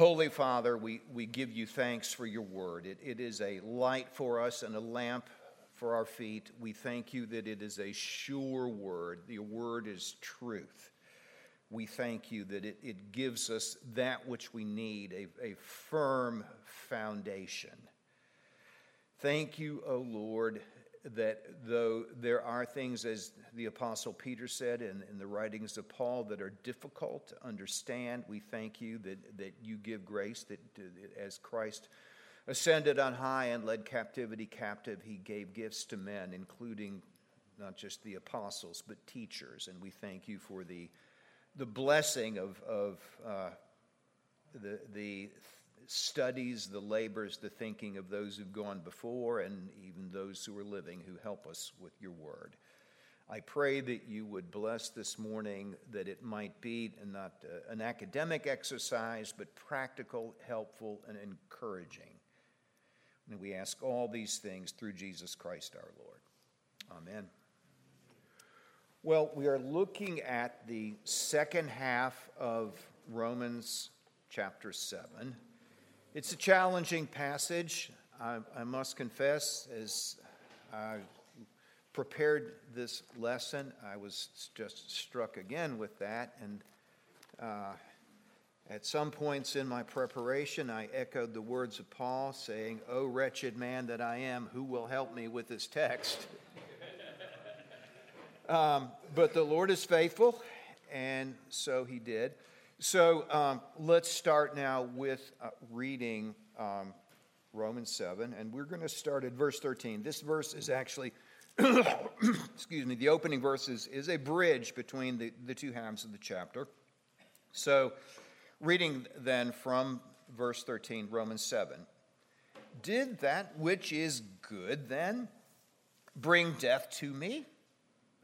Holy Father, we, we give you thanks for your word. It, it is a light for us and a lamp for our feet. We thank you that it is a sure word. Your word is truth. We thank you that it, it gives us that which we need, a, a firm foundation. Thank you, O Lord, that though there are things, as the Apostle Peter said in, in the writings of Paul, that are difficult to understand, we thank you that, that you give grace, that as Christ ascended on high and led captivity captive, he gave gifts to men, including not just the apostles, but teachers. And we thank you for the, the blessing of, of uh, the, the studies, the labors, the thinking of those who've gone before, and even those who are living who help us with your word. I pray that you would bless this morning, that it might be not uh, an academic exercise, but practical, helpful, and encouraging. And we ask all these things through Jesus Christ our Lord. Amen. Well, we are looking at the second half of Romans chapter 7. It's a challenging passage. I, I must confess, as I prepared this lesson, I was just struck again with that. And uh, at some points in my preparation, I echoed the words of Paul saying, O wretched man that I am, who will help me with this text? um, but the Lord is faithful, and so he did. So um, let's start now with uh, reading um, Romans 7, and we're going to start at verse 13. This verse is actually, excuse me, the opening verse is, is a bridge between the, the two halves of the chapter. So, reading then from verse 13, Romans 7. Did that which is good then bring death to me?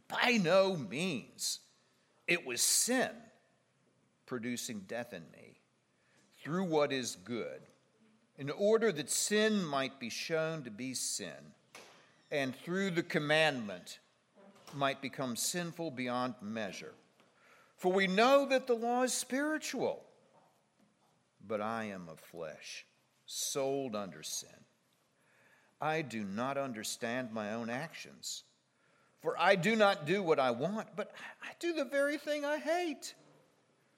By no means. It was sin producing death in me through what is good, in order that sin might be shown to be sin, and through the commandment might become sinful beyond measure. For we know that the law is spiritual, but I am of flesh, sold under sin. I do not understand my own actions. For I do not do what I want, but I do the very thing I hate.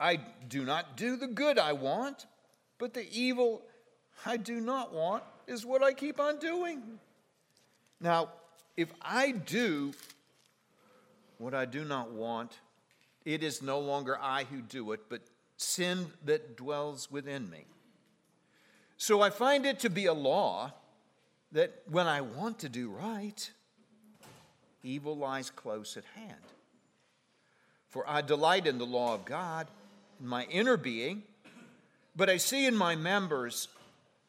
I do not do the good I want, but the evil I do not want is what I keep on doing. Now, if I do what I do not want, it is no longer I who do it, but sin that dwells within me. So I find it to be a law that when I want to do right, evil lies close at hand. For I delight in the law of God my inner being, but I see in my members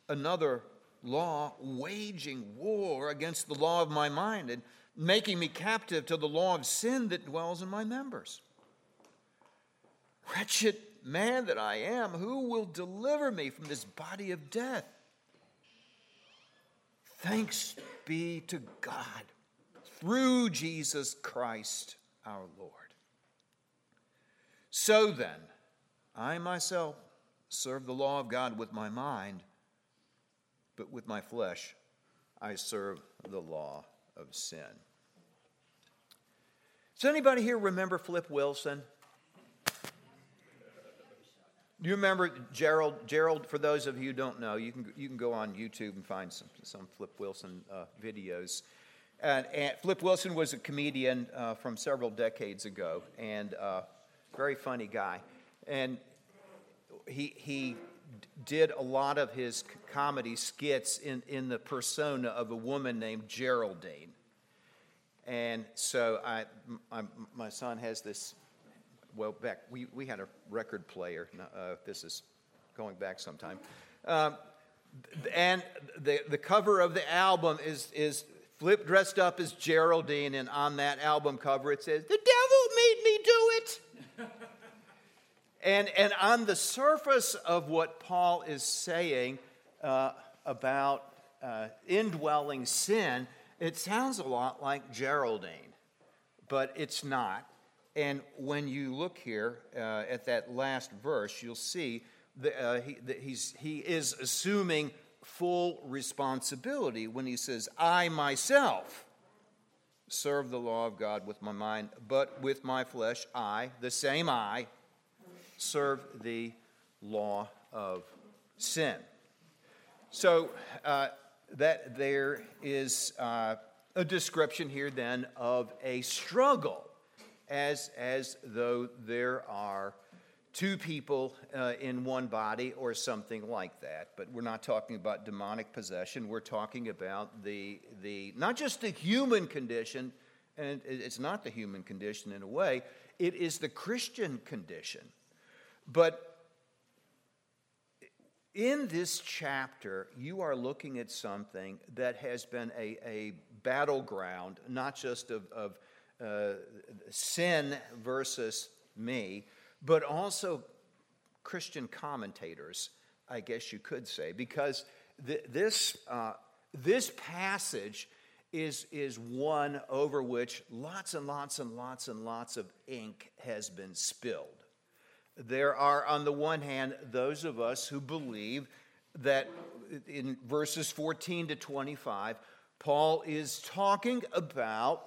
another law waging war against the law of my mind and making me captive to the law of sin that dwells in my members. Wretched man that I am, who will deliver me from this body of death? Thanks be to God through Jesus Christ our Lord. So then, I myself serve the law of God with my mind, but with my flesh I serve the law of sin. Does anybody here remember Flip Wilson? Do you remember Gerald? Gerald, for those of you who don't know, you can, you can go on YouTube and find some, some Flip Wilson uh, videos. And, and, Flip Wilson was a comedian uh, from several decades ago, and uh, very funny guy and he he did a lot of his comedy skits in, in the persona of a woman named Geraldine. And so I, my, my son has this, well, back, we, we had a record player. Uh, this is going back sometime. Um, And the, the cover of the album is, is Flip dressed up as Geraldine, and on that album cover it says, The and, and on the surface of what Paul is saying uh, about uh, indwelling sin, it sounds a lot like Geraldine, but it's not. And when you look here uh, at that last verse, you'll see that, uh, he, that he's, he is assuming full responsibility when he says, I myself serve the law of God with my mind, but with my flesh, I, the same I, serve the law of sin. So uh, that there is uh, a description here then of a struggle, as, as though there are two people uh, in one body or something like that. But we're not talking about demonic possession. We're talking about the, the not just the human condition, and it's not the human condition in a way, it is the Christian condition. But in this chapter, you are looking at something that has been a, a battleground, not just of, of uh, sin versus me, but also Christian commentators, I guess you could say, because th- this, uh, this passage is, is one over which lots and lots and lots and lots of ink has been spilled. There are, on the one hand, those of us who believe that in verses 14 to 25, Paul is talking about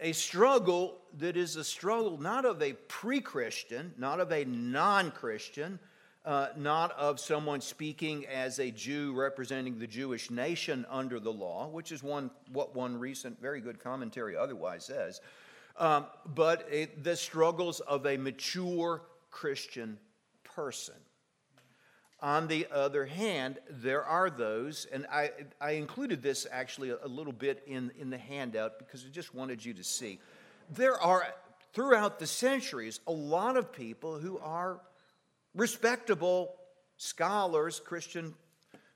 a struggle that is a struggle not of a pre Christian, not of a non Christian, uh, not of someone speaking as a Jew representing the Jewish nation under the law, which is one, what one recent very good commentary otherwise says, um, but it, the struggles of a mature Christian person. On the other hand, there are those, and I, I included this actually a, little bit in, in the handout because I just wanted you to see. There are, throughout the centuries, a lot of people who are respectable scholars, Christian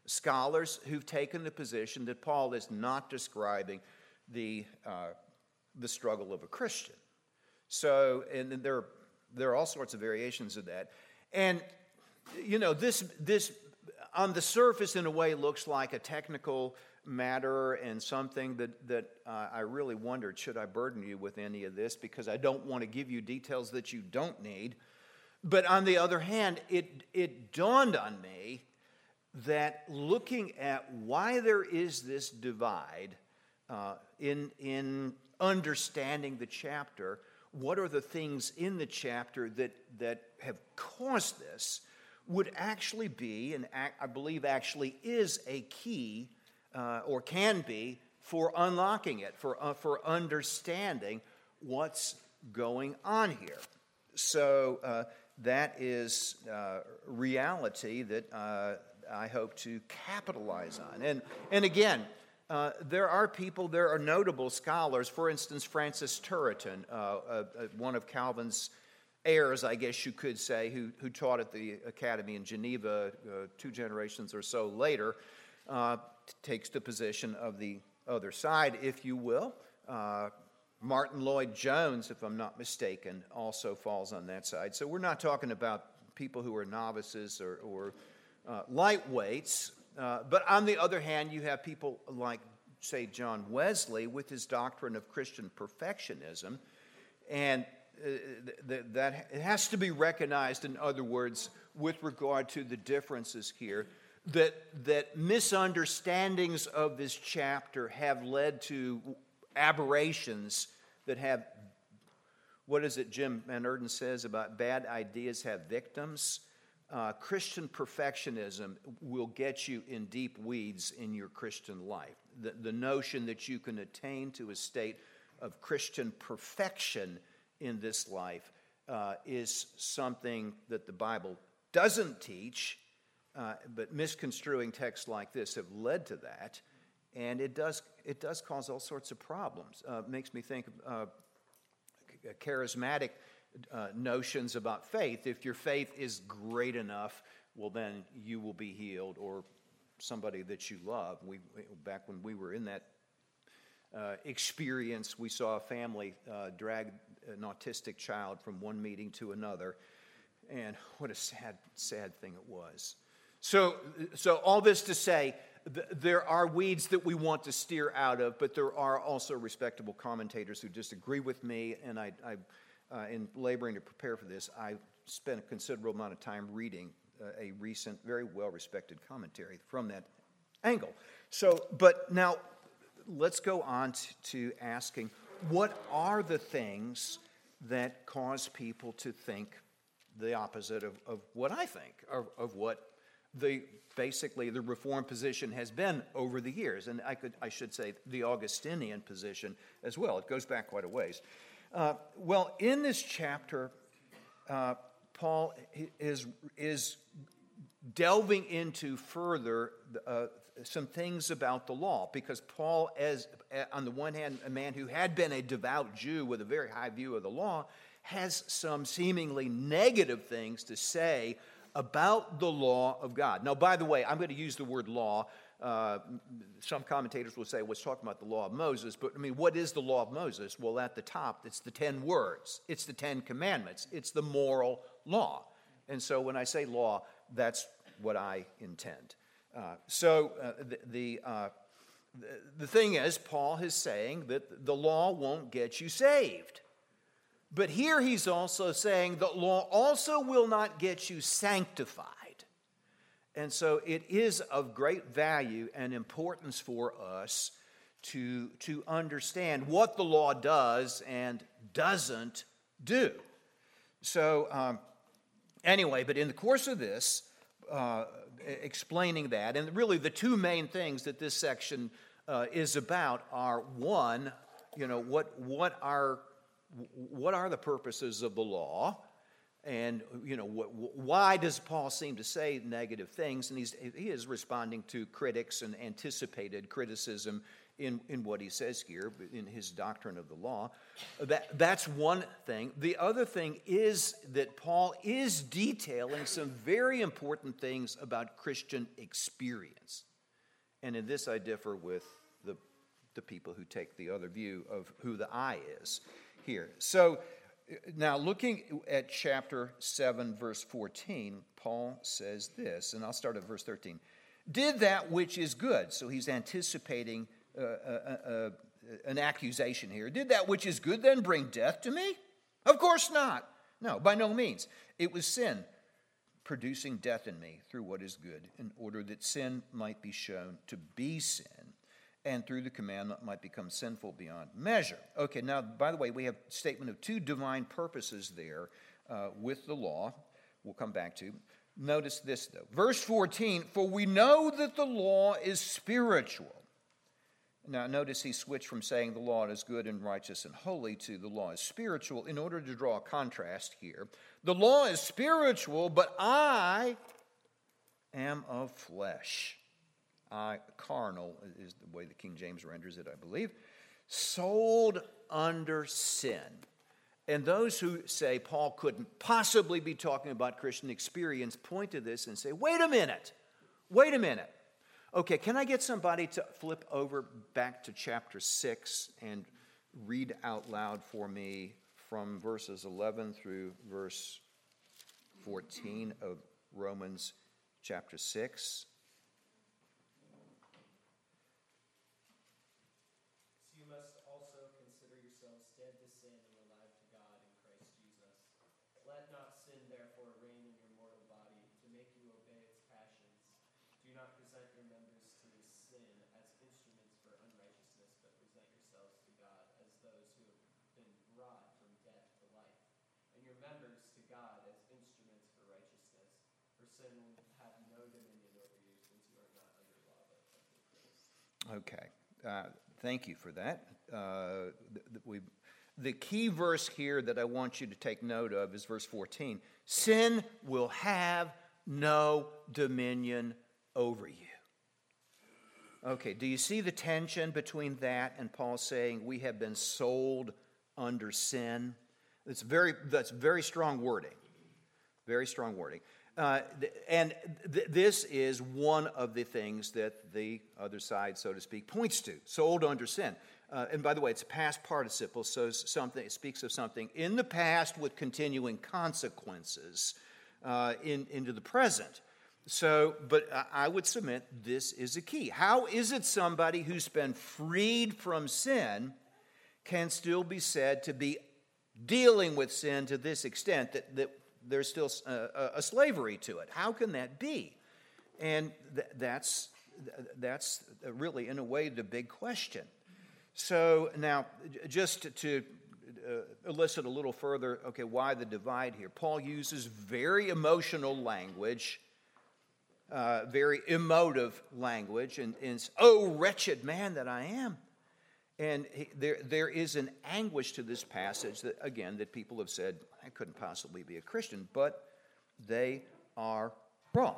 scholars, who've taken the position that Paul is not describing the, uh, the struggle of a Christian. So, and there, there are all sorts of variations of that. And you know, this, this on the surface, in a way, looks like a technical matter and something that, that uh, I really wondered should I burden you with any of this because I don't want to give you details that you don't need. But on the other hand, it, it dawned on me that looking at why there is this divide uh, in, in understanding the chapter, what are the things in the chapter that, that have caused this? would actually be, and I believe actually is a key uh, or can be for unlocking it, for, uh, for understanding what's going on here. So uh, that is uh, reality that uh, I hope to capitalize on. And, and again, uh, there are people, there are notable scholars, for instance, Francis Turretin, one of Calvin's heirs, I guess you could say, who, who taught at the academy in Geneva uh, two generations or so later, uh, takes the position of the other side, if you will. Uh, Martyn Lloyd-Jones, if I'm not mistaken, also falls on that side. So we're not talking about people who are novices or, or uh, lightweights. Uh, but on the other hand, you have people like, say, John Wesley with his doctrine of Christian perfectionism. And uh, that, that has to be recognized, in other words, with regard to the differences here, that, that misunderstandings of this chapter have led to aberrations that have, what is it Jim Van Erden says about bad ideas have victims? Uh, Christian perfectionism will get you in deep weeds in your Christian life. The, the notion that you can attain to a state of Christian perfection in this life uh, is something that the Bible doesn't teach, uh, but misconstruing texts like this have led to that. And it does, it does cause all sorts of problems. Uh, makes me think of uh, charismatic uh, notions about faith. If your faith is great enough, well, then you will be healed, or somebody that you love. We, back when we were in that uh, experience, we saw a family uh, drag an autistic child from one meeting to another, and what a sad, sad thing it was. So, so all this to say, th- there are weeds that we want to steer out of, but there are also respectable commentators who disagree with me, and I, I uh, in laboring to prepare for this, I spent a considerable amount of time reading uh, a recent, very well respected commentary from that angle. So, but now let's go on to, to asking what are the things that cause people to think the opposite of, of what I think, of, of what the basically the reform position has been over the years, and I could I should say the Augustinian position as well. It goes back quite a ways. Uh, well, in this chapter, uh, Paul is is delving into further uh, some things about the law because Paul, as on the one hand, a man who had been a devout Jew with a very high view of the law, has some seemingly negative things to say about the law of God. Now, by the way, I'm going to use the word law. Uh, some commentators will say, well, talking about the law of Moses, but I mean, what is the law of Moses? Well, at the top, it's the 10 words, it's the 10 commandments, it's the moral law. And so when I say law, that's what I intend. Uh, so uh, the, the, uh, the thing is, Paul is saying that the law won't get you saved. But here he's also saying the law also will not get you sanctified. And so it is of great value and importance for us to, to understand what the law does and doesn't do. So, um, anyway, but in the course of this, uh, explaining that, and really the two main things that this section uh, is about are one, you know, what, what are what are the purposes of the law? And, you know, why does Paul seem to say negative things? And he's, he is responding to critics and anticipated criticism in, in what he says here, in his doctrine of the law. That, that's one thing. The other thing is that Paul is detailing some very important things about Christian experience. And in this, I differ with the, the people who take the other view of who the I is here. So now, looking at chapter 7, verse 14, Paul says this, and I'll start at verse 13. Did that which is good. So he's anticipating uh, uh, uh, uh, an accusation here. Did that which is good then bring death to me? Of course not. No, by no means. It was sin producing death in me through what is good, in order that sin might be shown to be sin and through the commandment might become sinful beyond measure. Okay, now, by the way, we have statement of two divine purposes there uh, with the law. We'll come back to. Notice this, though. Verse 14 For we know that the law is spiritual. Now, notice he switched from saying the law is good and righteous and holy to the law is spiritual in order to draw a contrast here. The law is spiritual, but I am of flesh I, carnal is the way the King James renders it, I believe, sold under sin. And those who say Paul couldn't possibly be talking about Christian experience point to this and say, wait a minute, wait a minute. Okay, can I get somebody to flip over back to chapter 6 and read out loud for me from verses 11 through verse 14 of Romans chapter 6? Okay. Uh, thank you for that. Uh, the, the key verse here that I want you to take note of is verse 14 Sin will have no dominion over you. Okay, do you see the tension between that and Paul saying we have been sold under sin? That's very, that's very strong wording. Very strong wording. Uh, and th- this is one of the things that the other side, so to speak, points to. Sold under sin. Uh, and by the way, it's a past participle, so something, it speaks of something in the past with continuing consequences uh, in, into the present. So, but I would submit this is a key. How is it somebody who's been freed from sin can still be said to be dealing with sin to this extent that, that there's still a, a slavery to it? How can that be? And th- that's, that's really, in a way, the big question. So, now, just to uh, elicit a little further, okay, why the divide here? Paul uses very emotional language uh, very emotive language, and, and oh, wretched man that I am. And there, there is an anguish to this passage that, again, that people have said, I couldn't possibly be a Christian, but they are wrong.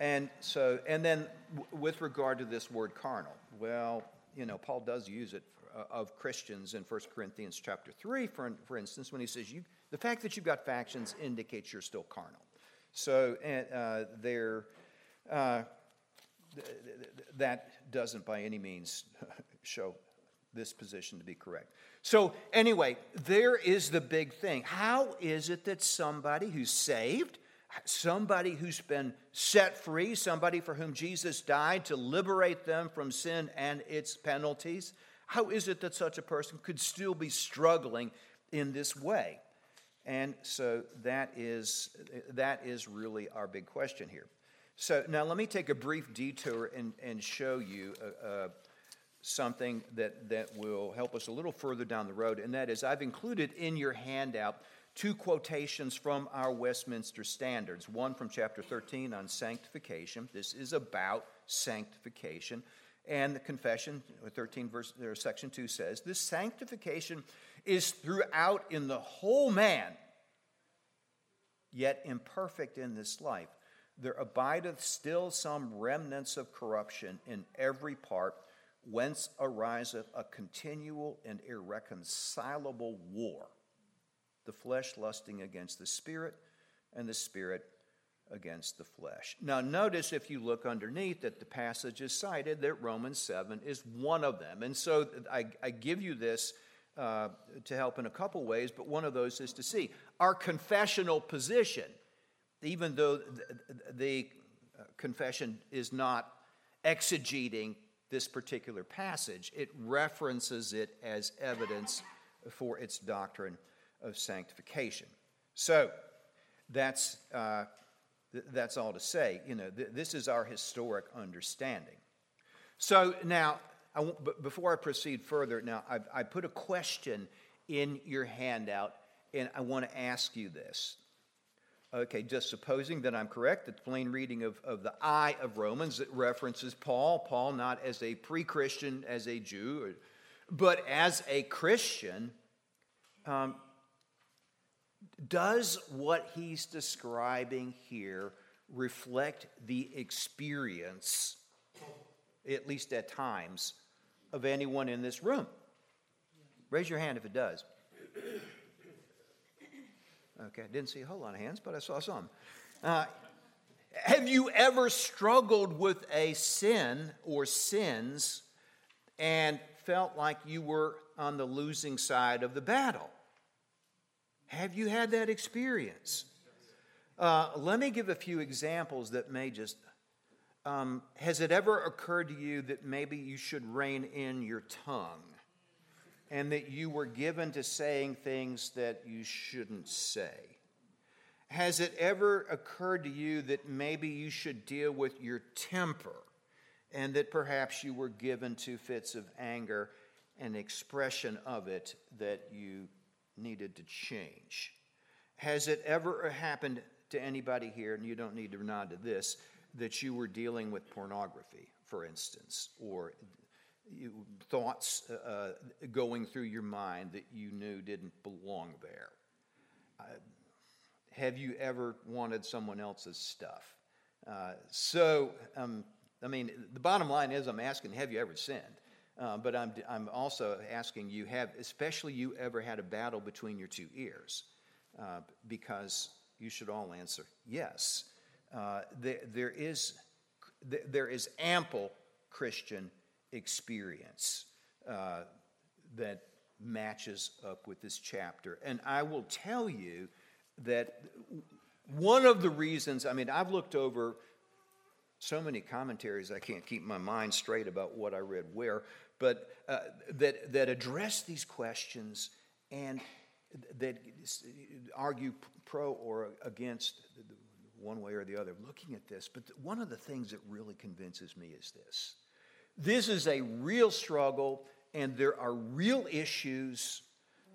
And so, and then with regard to this word carnal, well, you know, Paul does use it for, uh, of Christians in 1 Corinthians chapter 3, for, for instance, when he says, you, the fact that you've got factions indicates you're still carnal. So uh, they're, uh, that doesn't by any means show this position to be correct. So, anyway, there is the big thing. How is it that somebody who's saved, somebody who's been set free, somebody for whom Jesus died to liberate them from sin and its penalties, how is it that such a person could still be struggling in this way? And so that is, that is really our big question here. So now let me take a brief detour and, and show you uh, something that, that will help us a little further down the road, and that is I've included in your handout two quotations from our Westminster Standards. One from chapter 13 on sanctification. This is about sanctification. And the confession, 13 verse, or section 2 says, This sanctification is throughout in the whole man, yet imperfect in this life there abideth still some remnants of corruption in every part, whence ariseth a continual and irreconcilable war, the flesh lusting against the spirit, and the spirit against the flesh. Now, notice if you look underneath that the passage is cited that Romans 7 is one of them. And so I, I give you this uh, to help in a couple ways, but one of those is to see our confessional position even though the uh, confession is not exegeting this particular passage, it references it as evidence for its doctrine of sanctification. So that's, uh, th- that's all to say. You know, th- this is our historic understanding. So now, before I proceed further, now I've, I put a question in your handout, and I want to ask you this. Okay, just supposing that I'm correct, that the plain reading of, of the I of Romans that references Paul, Paul not as a pre Christian, as a Jew, but as a Christian, um, does what he's describing here reflect the experience, at least at times, of anyone in this room? Raise your hand if it does. Okay, I didn't see a whole lot of hands, but I saw some. Uh, have you ever struggled with a sin or sins and felt like you were on the losing side of the battle? Have you had that experience? Uh, let me give a few examples that may just. Um, has it ever occurred to you that maybe you should rein in your tongue? And that you were given to saying things that you shouldn't say? Has it ever occurred to you that maybe you should deal with your temper and that perhaps you were given to fits of anger and expression of it that you needed to change? Has it ever happened to anybody here, and you don't need to nod to this, that you were dealing with pornography, for instance, or thoughts uh, uh, going through your mind that you knew didn't belong there? Uh, have you ever wanted someone else's stuff? Uh, so, um, I mean, the bottom line is I'm asking, have you ever sinned? Uh, but I'm, I'm also asking you, have especially you ever had a battle between your two ears? Uh, because you should all answer yes. there, there, is, there is ample Christian experience uh, that matches up with this chapter. And I will tell you that one of the reasons, I mean, I've looked over so many commentaries, I can't keep my mind straight about what I read where, but uh, that, that address these questions and that argue pro or against one way or the other, looking at this. But one of the things that really convinces me is this this is a real struggle, and there are real issues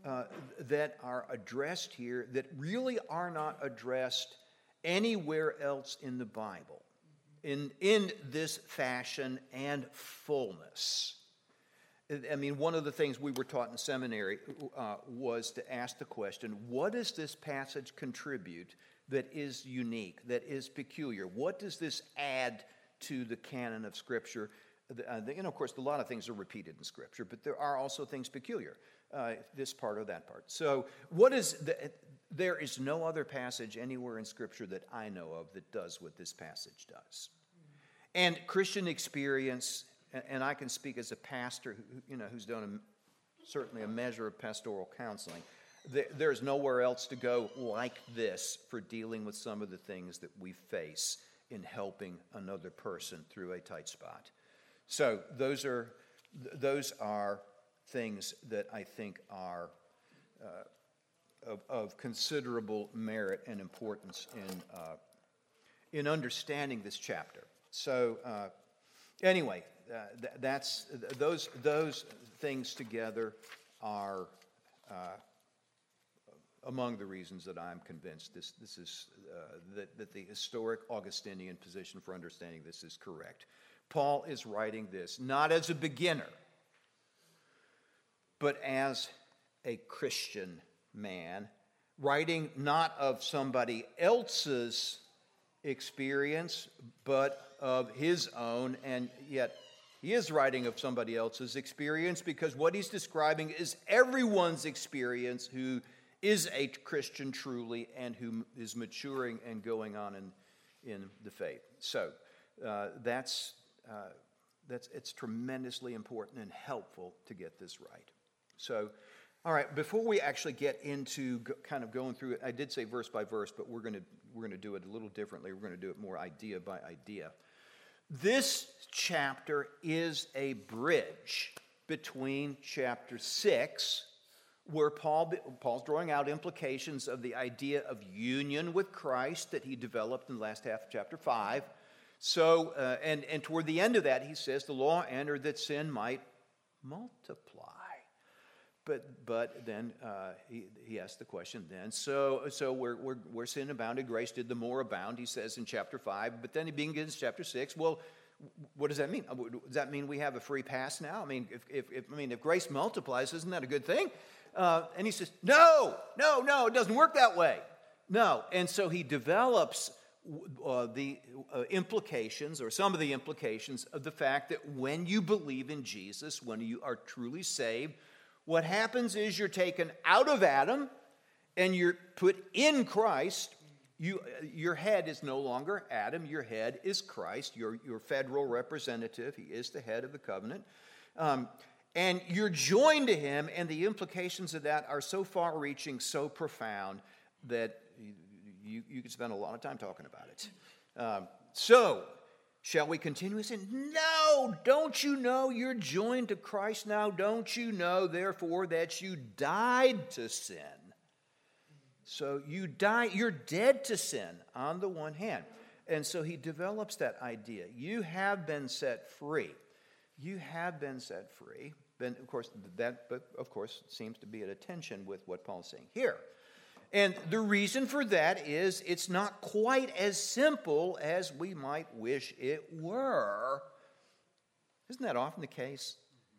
uh, that are addressed here that really are not addressed anywhere else in the Bible in, in this fashion and fullness. I mean, one of the things we were taught in seminary uh, was to ask the question what does this passage contribute that is unique, that is peculiar? What does this add to the canon of Scripture? Uh, and of course, a lot of things are repeated in Scripture, but there are also things peculiar, uh, this part or that part. So, what is the, there is no other passage anywhere in Scripture that I know of that does what this passage does. And Christian experience and I can speak as a pastor, who, you know, who's done a, certainly a measure of pastoral counseling. there's nowhere else to go like this for dealing with some of the things that we face in helping another person through a tight spot. So those are those are things that I think are uh, of, of, considerable merit and importance in uh, in understanding this chapter. So uh, anyway, uh, th- that's those those things together are uh, among the reasons that I'm convinced this this is uh, that that the historic Augustinian position for understanding this is correct. Paul is writing this not as a beginner, but as a Christian man, writing not of somebody else's experience, but of his own, and yet he is writing of somebody else's experience because what he's describing is everyone's experience who is a Christian truly and who is maturing and going on in, in the faith. So uh, that's, uh, that's, it's tremendously important and helpful to get this right. So, all right, before we actually get into kind of going through it, I did say verse by verse, but we're going to we're going to do it a little differently. We're going to do it more idea by idea. This chapter is a bridge between chapter 6, where Paul, Paul's drawing out implications of the idea of union with Christ that he developed in the last half of chapter 5. So, uh, and, and toward the end of that, he says the law entered that sin might multiply. But, but then uh, he, he asks the question then, so, so where, where, where sin abounded, grace did the more abound, he says in chapter 5. But then he begins chapter 6. Well, what does that mean? Does that mean we have a free pass now? I mean, if, if, if I mean, if grace multiplies, isn't that a good thing? Uh, and he says, no, no, no, it doesn't work that way. No. And so he develops uh, the uh, implications or some of the implications of the fact that when you believe in Jesus, when you are truly saved, what happens is you're taken out of Adam and you're put in Christ. You, your head is no longer Adam, your head is Christ, your, your federal representative. He is the head of the covenant. Um, and you're joined to him, and the implications of that are so far reaching, so profound, that you, you could spend a lot of time talking about it. Um, so, Shall we continue? Said, No, don't you know you're joined to Christ now? Don't you know, therefore, that you died to sin? So you die, you're dead to sin on the one hand. And so he develops that idea. You have been set free. You have been set free. Then, of course, that, but of course, seems to be at a tension with what Paul's saying here. And the reason for that is it's not quite as simple as we might wish it were. Isn't that often the case?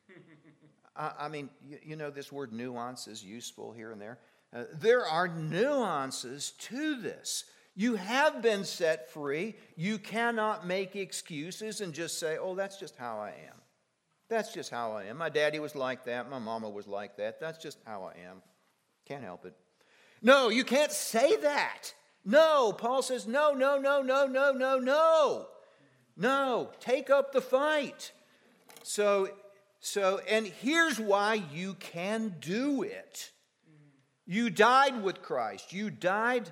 I, I, mean, you, you, know, this word nuance is useful here and there. Uh, there are nuances to this. You have been set free. You cannot make excuses and just say, oh, that's just how I am. That's just how I am. My daddy was like that. My mama was like that. That's just how I am. Can't help it. No, you can't say that. No, Paul says, no, no, no, no, no, no, no. No, take up the fight. So, so, and here's why you can do it. You died with Christ. You died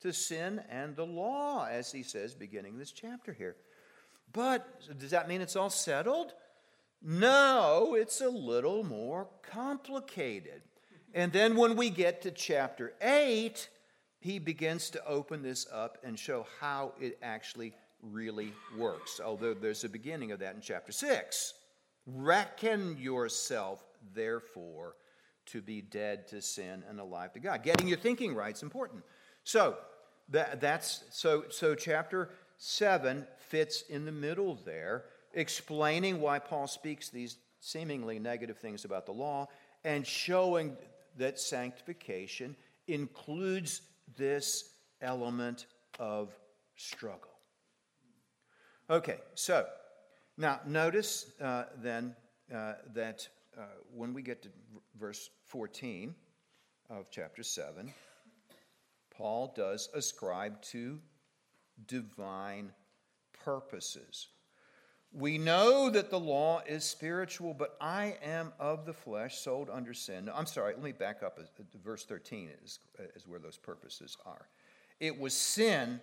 to sin and the law, as he says, beginning this chapter here. But does that mean it's all settled? No, it's a little more complicated. And then when we get to chapter 8, he begins to open this up and show how it actually really works. Although there's a beginning of that in chapter 6. Reckon yourself, therefore, to be dead to sin and alive to God. Getting your thinking right is important. So, that, that's so so chapter 7 fits in the middle there, explaining why Paul speaks these seemingly negative things about the law and showing that sanctification includes this element of struggle. Okay, so now notice uh, then uh, that uh, when we get two verse 14 of chapter 7, Paul does ascribe to divine purposes. We know that the law is spiritual, but I am of the flesh, sold under sin. No, I'm sorry, let me back up. Uh, verse 13 is, uh, is where those purposes are. It was sin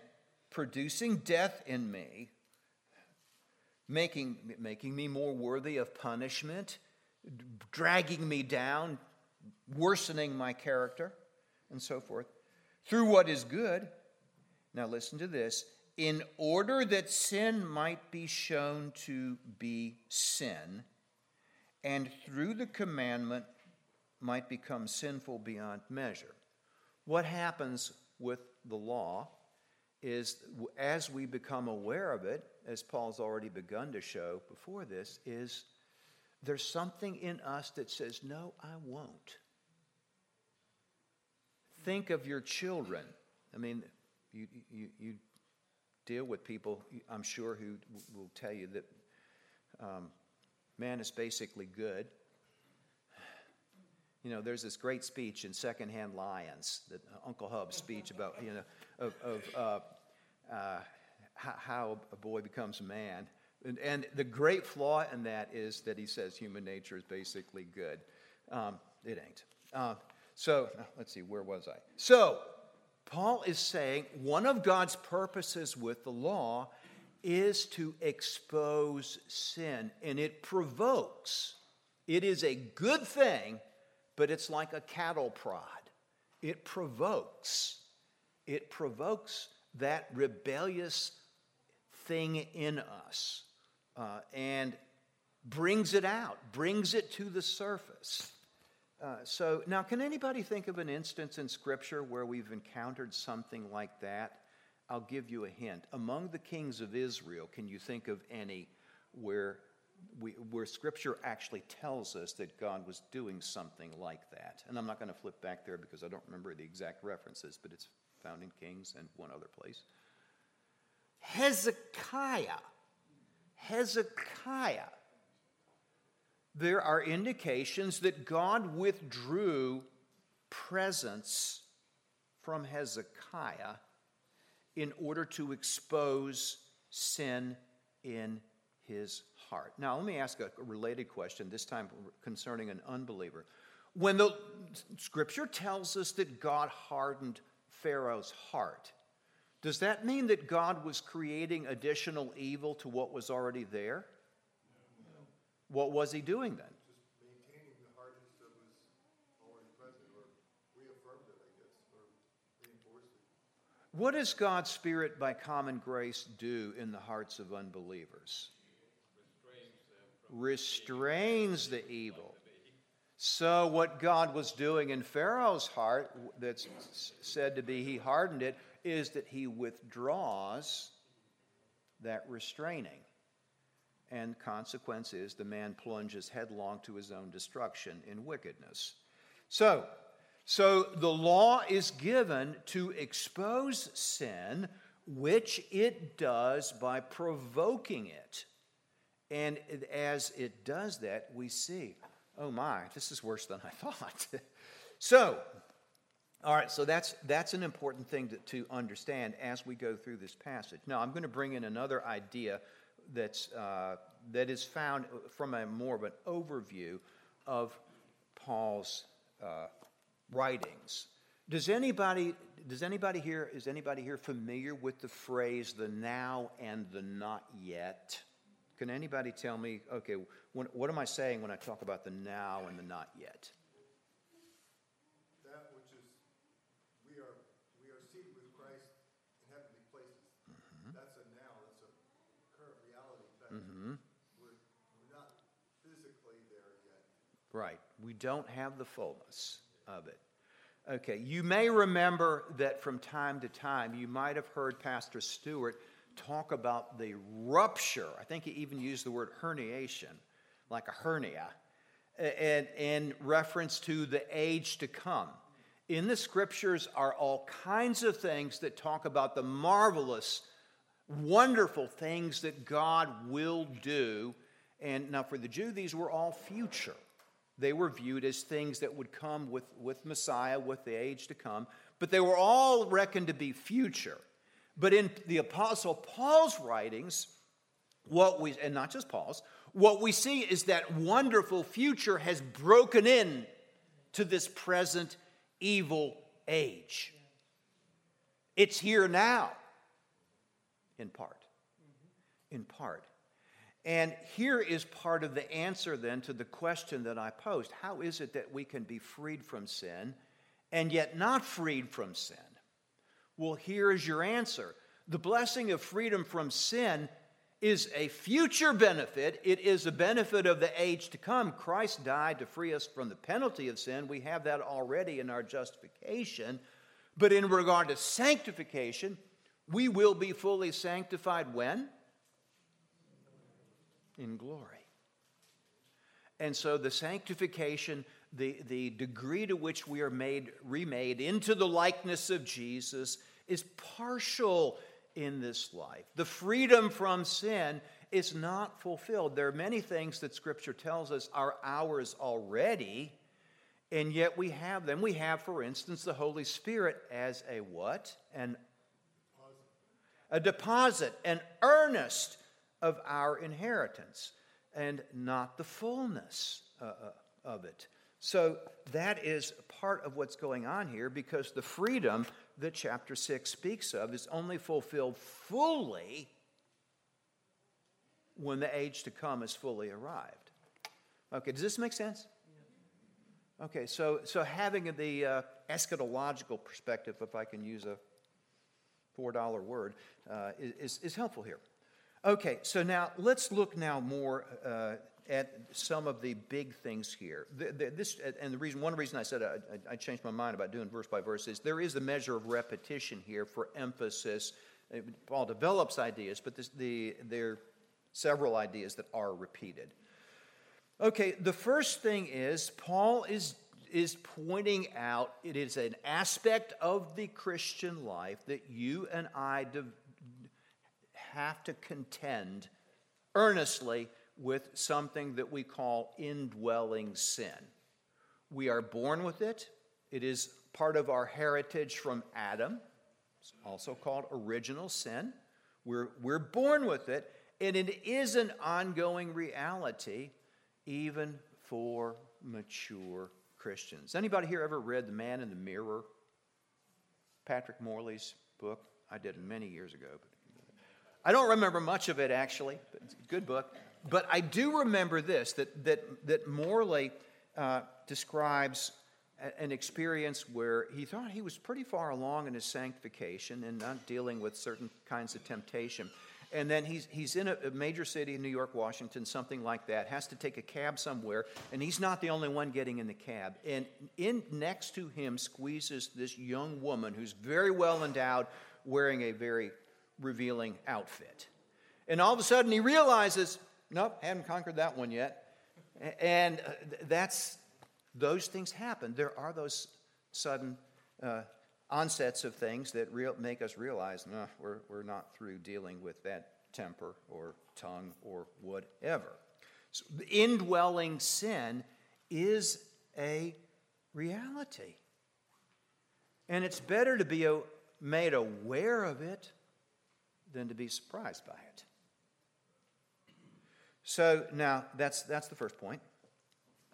producing death in me, making, making me more worthy of punishment, dragging me down, worsening my character, and so forth, through what is good. Now, listen to this in order that sin might be shown to be sin, and through the commandment might become sinful beyond measure. What happens with the law is as we become aware of it, as Paul's already begun to show before this, is there's something in us that says, No, I won't. Think of your children. I mean, you, you, you deal with people, I'm sure, who will tell you that um, man is basically good. You know, there's this great speech in Secondhand Lions, that Uncle Hub's speech about, you know, of, of uh, uh, how a boy becomes a man. And, and, the great flaw in that is that he says human nature is basically good. Um, it ain't. Uh, so, let's see, where was I? So, Paul is saying one of God's purposes with the law is to expose sin, and it provokes. It is a good thing, but it's like a cattle prod. It provokes. It provokes that rebellious thing in us uh, and brings it out, brings it to the surface. Uh, so, now, can anybody think of an instance in Scripture where we've encountered something like that? I'll give you a hint. Among the kings of Israel, can you think of any where, we, where Scripture actually tells us that God was doing something like that? And I'm not going to flip back there because I don't remember the exact references, but it's found in Kings and one other place. Hezekiah. Hezekiah there are indications that God withdrew presence from Hezekiah in order to expose sin in his heart. Now, let me ask a related question, this time concerning an unbeliever. When the scripture tells us that God hardened Pharaoh's heart, does that mean that God was creating additional evil to what was already there? What was he doing then? Just maintaining the hardness that was already present, or reaffirmed it, I guess, or reinforced it. What does God's Spirit by common grace do in the hearts of unbelievers? Restrains the evil. So, what God was doing in Pharaoh's heart, that's said to be he hardened it, is that he withdraws that restraining and consequence is the man plunges headlong to his own destruction in wickedness. So, so the law is given to expose sin, which it does by provoking it. And as it does that, we see, oh my, this is worse than I thought. so, All right, so that's, that's an important thing to, to understand as we go through this passage. Now, I'm going to bring in another idea that's, uh, that is found from a more of an overview of Paul's uh, writings. Does anybody, does anybody here, is anybody here familiar with the phrase the now and the not yet? Can anybody tell me, okay, when, what am I saying when I talk about the now and the not yet? That which is, we are, we are seated with Christ in heavenly places. That's a now, that's a current reality, but we're, we're not physically there yet. Right. We don't have the fullness of it. Okay. You may remember that from time to time, you might have heard Pastor Stewart talk about the rupture. I think he even used the word herniation, like a hernia, and in reference to the age to come. In the scriptures are all kinds of things that talk about the marvelous, wonderful things that God will do. And now, for the Jew, these were all future. They were viewed as things that would come with, with Messiah, with the age to come, but they were all reckoned to be future. But in the Apostle Paul's writings, what we, and not just Paul's, what we see is that wonderful future has broken in to this present evil age. It's here now, in part. In part. And here is part of the answer then to the question that I posed How is it that we can be freed from sin and yet not freed from sin? Well, here is your answer. The blessing of freedom from sin is a future benefit. It is a benefit of the age to come. Christ died to free us from the penalty of sin. We have that already in our justification. But in regard to sanctification, we will be fully sanctified when? In glory. And so the sanctification, the, the degree to which we are made remade into the likeness of Jesus is partial in this life. The freedom from sin is not fulfilled. There are many things that Scripture tells us are ours already, and yet we have them. We have, for instance, the Holy Spirit as a what? An a deposit, an earnest of our inheritance, and not the fullness uh, uh, of it. So that is part of what's going on here because the freedom that chapter 6 speaks of is only fulfilled fully when the age to come is fully arrived. Okay, does this make sense? Okay, so, so having the uh, eschatological perspective, if I can use a $4 word, uh, is, is helpful here. Okay, so now let's look now more uh, at some of the big things here. The, the, this, and the reason, one reason I said I, I, changed my mind about doing verse by verse is there is a measure of repetition here for emphasis. Paul develops ideas, but this, the, there are several ideas that are repeated. Okay, the first thing is Paul is, is pointing out it is an aspect of the Christian life that you and I de- have to contend earnestly with something that we call indwelling sin. We are born with it, it is part of our heritage from Adam. It's also called original sin. We're, we're born with it, and it is an ongoing reality even for mature Christians. Anybody here ever read The Man in the Mirror? Patrick Morley's book? I did many years ago. I don't remember much of it actually, it's a good book. But I do remember this that, that, that Morley uh, describes an experience where he thought he was pretty far along in his sanctification and not dealing with certain kinds of temptation. And then he's, he's in a, a major city in New York, Washington, something like that, has to take a cab somewhere, and he's not the only one getting in the cab. And in next to him squeezes this young woman who's very well endowed, wearing a very revealing outfit. And all of a sudden he realizes, nope, hadn't conquered that one yet. And uh, that's, those things happen. There are those sudden uh, onsets of things that real, make us realize, no, we're, we're not through dealing with that temper or tongue or whatever. So, indwelling sin is a reality. And it's better to be made aware of it than to be surprised by it. So now that's, that's the first point.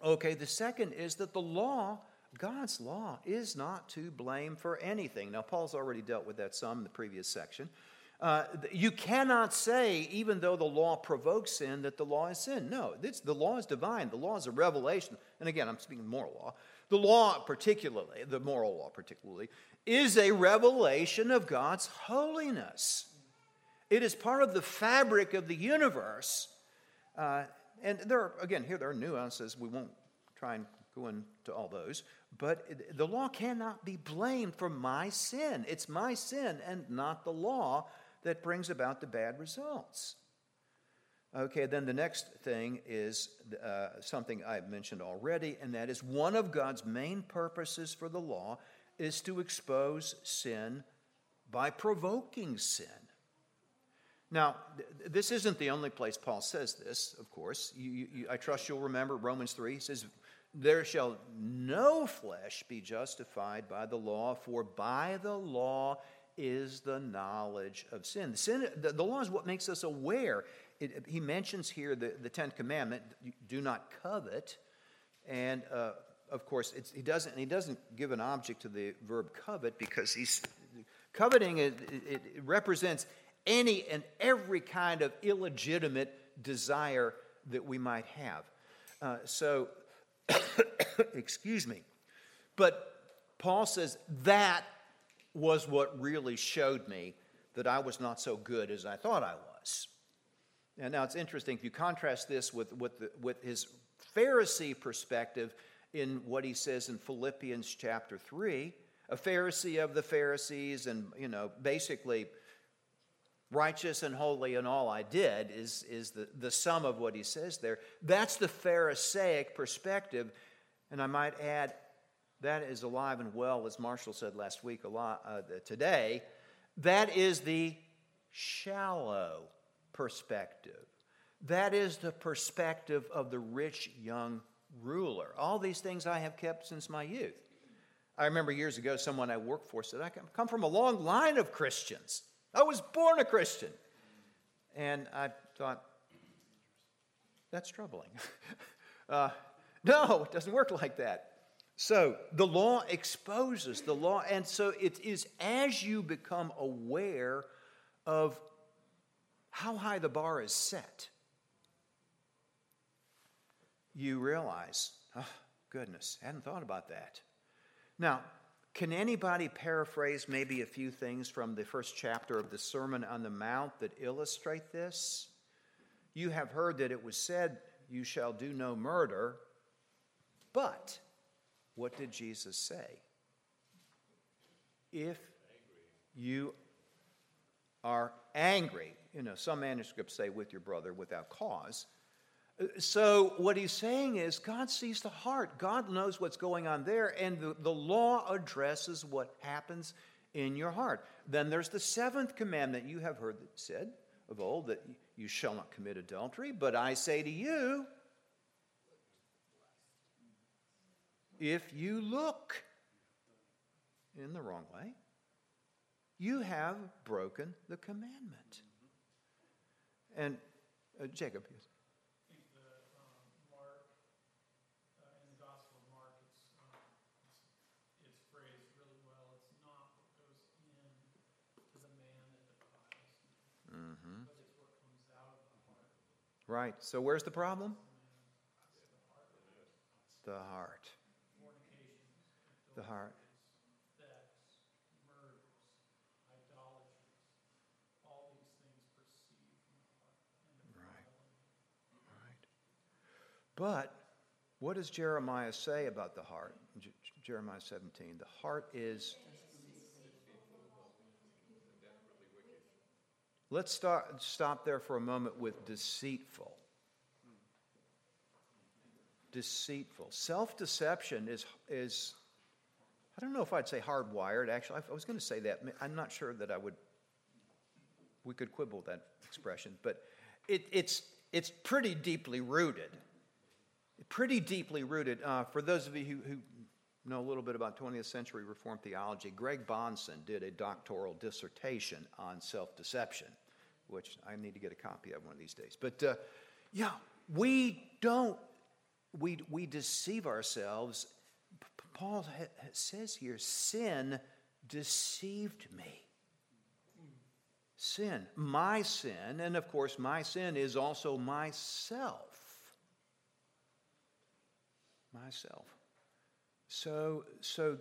Okay, the second is that the law, God's law, is not to blame for anything. Now, Paul's already dealt with that some in the previous section. Uh, you cannot say, even though the law provokes sin, that the law is sin. No, this, the law is divine. The law is a revelation. And again, I'm speaking moral law. The law, particularly, the moral law, particularly, is a revelation of God's holiness. It is part of the fabric of the universe. Uh, and there are, again, here there are nuances. We won't try and go into all those. But the law cannot be blamed for my sin. It's my sin and not the law that brings about the bad results. Okay, then the next thing is uh, something I've mentioned already, and that is one of God's main purposes for the law is to expose sin by provoking sin. Now, th- this isn't the only place Paul says this, of course. You, you, I trust you'll remember Romans 3 he says, There shall no flesh be justified by the law, for by the law is the knowledge of sin. The, sin, the, the law is what makes us aware. It, he mentions here the, the Tenth Commandment do not covet. And uh, of course, he, doesn't, he doesn't give an object to the verb covet because he's coveting it, it, it represents any and every kind of illegitimate desire that we might have. Uh, so, excuse me. But Paul says that was what really showed me that I was not so good as I thought I was. And now it's interesting if you contrast this with, with, the, with his Pharisee perspective in what he says in Philippians chapter 3, a Pharisee of the Pharisees, and, you know, basically righteous and holy in all I did is, is the, the sum of what he says there. That's the Pharisaic perspective. And I might add, that is alive and well, as Marshall said last week, a lot, uh, today. That is the shallow perspective. That is the perspective of the rich young ruler. All these things I have kept since my youth. I remember years ago, someone I worked for said, I come from a long line of Christians. I was born a Christian. And I thought, that's troubling. uh, no, it doesn't work like that. So the law exposes the law, and so it is as you become aware of how high the bar is set, you realize, oh, goodness, I hadn't thought about that. Now, can anybody paraphrase maybe a few things from the first chapter of the Sermon on the Mount that illustrate this? You have heard that it was said, You shall do no murder, but what did Jesus say? If you are angry, you know, some manuscripts say with your brother without cause. So, what he's saying is, God sees the heart. God knows what's going on there, and the, the law addresses what happens in your heart. Then there's the seventh commandment you have heard said of old that you shall not commit adultery. But I say to you, if you look in the wrong way, you have broken the commandment. And uh, Jacob, yes. Right. So where's the problem? The heart. The heart. Right. Right. But what does Jeremiah say about the heart? J- Jeremiah 17. The heart is. Let's start, stop there for a moment with deceitful. Deceitful. Self deception is, is, I don't know if I'd say hardwired, actually. I was going to say that. I'm not sure that I would, we could quibble that expression, but it, it's, it's pretty deeply rooted pretty deeply rooted. Uh, for those of you who, who know a little bit about 20th century Reformed theology, Greg Bahnsen did a doctoral dissertation on self deception, which I need to get a copy of one of these days. But uh, yeah, we don't, we, we deceive ourselves. Paul says here, sin deceived me. Sin, my sin, and of course, my sin is also myself. Myself. So, so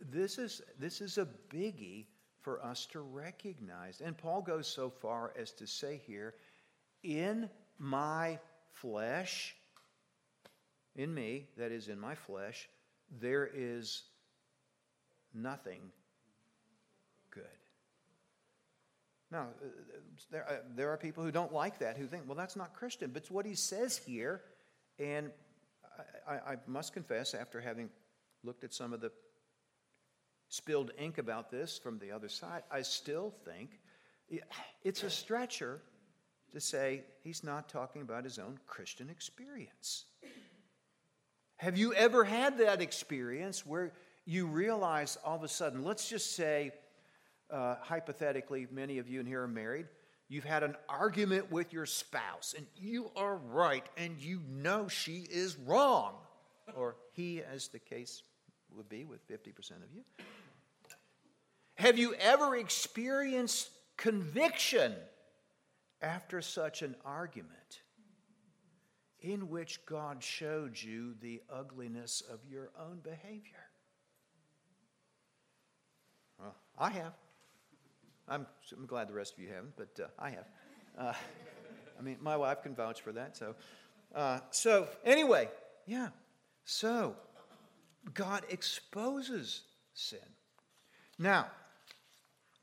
this, is, this is a biggie for us to recognize. And Paul goes so far as to say here, in my flesh, in me, that is, in my flesh, there is nothing good. Now, uh, there, uh, there are people who don't like that, who think, well, that's not Christian. But it's what he says here. And I, I, I must confess, after having looked at some of the spilled ink about this from the other side, I still think it's a stretcher to say he's not talking about his own Christian experience. Have you ever had that experience where you realize all of a sudden, let's just say, uh, hypothetically, many of you in here are married, you've had an argument with your spouse, and you are right, and you know she is wrong, or he, as the case would be with 50% of you. Have you ever experienced conviction after such an argument in which God showed you the ugliness of your own behavior? Well, I have. I'm, I'm glad the rest of you haven't, but uh, I have. Uh, I mean, my wife can vouch for that. So, uh, so anyway, yeah. So, God exposes sin. Now,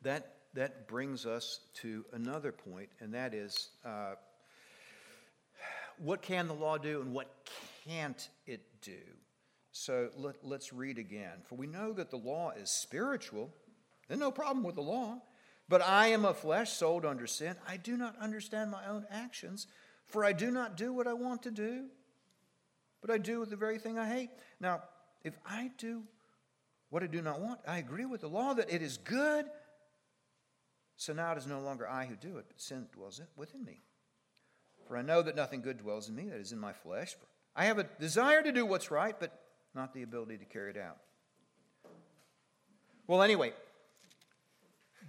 that, that brings us to another point, and that is uh, what can the law do and what can't it do? So let, let's read again. For we know that the law is spiritual. There's no problem with the law. But I am a flesh sold under sin. I do not understand my own actions, for I do not do what I want to do, but I do the very thing I hate. Now, if I do what I do not want, I agree with the law that it is good. So now it is no longer I who do it, but sin dwells within me. For I know that nothing good dwells in me, that is in my flesh. For I have a desire to do what's right, but not the ability to carry it out. Well, anyway,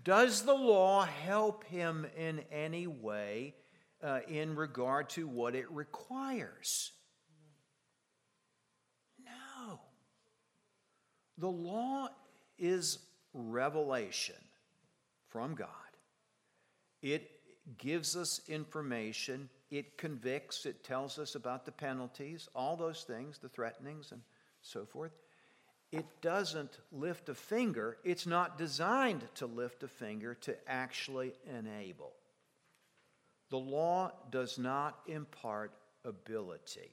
does the law help him in any way uh, in regard to what it requires? The law is revelation from God. It gives us information, it convicts, it tells us about the penalties, all those things, the threatenings, and so forth. It doesn't lift a finger. It's not designed to lift a finger to actually enable. The law does not impart ability.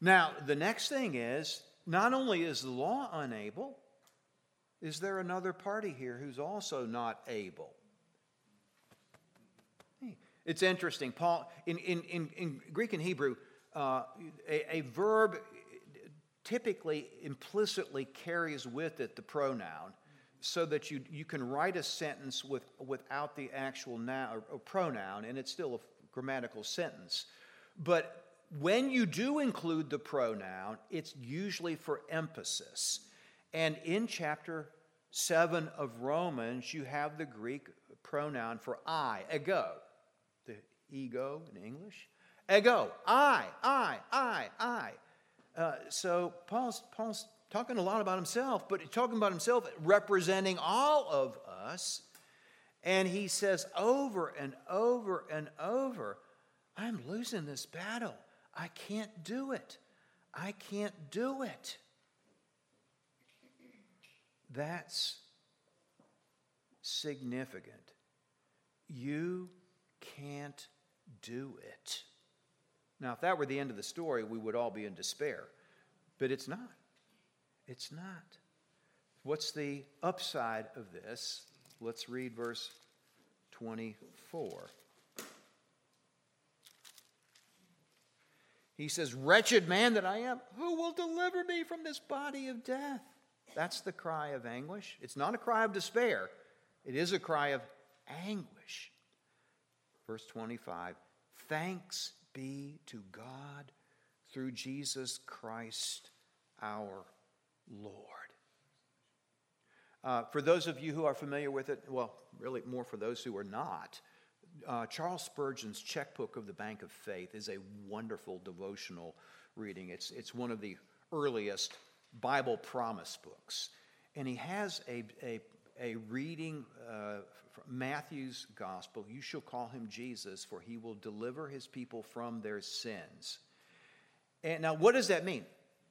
Now, the next thing is not only is the law unable, is there another party here who's also not able? It's interesting. Paul, in, in, in, in Greek and Hebrew, uh, a, a verb typically implicitly carries with it the pronoun so that you, you can write a sentence with, without the actual noun or, or pronoun, and it's still a grammatical sentence. But when you do include the pronoun, it's usually for emphasis. And in chapter 7 of Romans, you have the Greek pronoun for I, ego, the ego in English. Ego, I, I, I, I. Uh, so Paul's, Paul's talking a lot about himself, but he's talking about himself representing all of us. And he says over and over and over, I'm losing this battle. I can't do it. I can't do it. That's significant. You can't do it. Now, if that were the end of the story, we would all be in despair. But it's not. It's not. What's the upside of this? Let's read verse 24. He says, Wretched man that I am, who will deliver me from this body of death? That's the cry of anguish. It's not a cry of despair, it is a cry of anguish. Verse 25 Thanks be to God through Jesus Christ our Lord. Uh, for those of you who are familiar with it, well, really more for those who are not, uh, Charles Spurgeon's Checkbook of the Bank of Faith is a wonderful devotional reading. It's, it's one of the earliest Bible promise books. And he has a, a, a reading uh, from Matthew's Gospel You shall call him Jesus, for he will deliver his people from their sins. And now, what does that mean?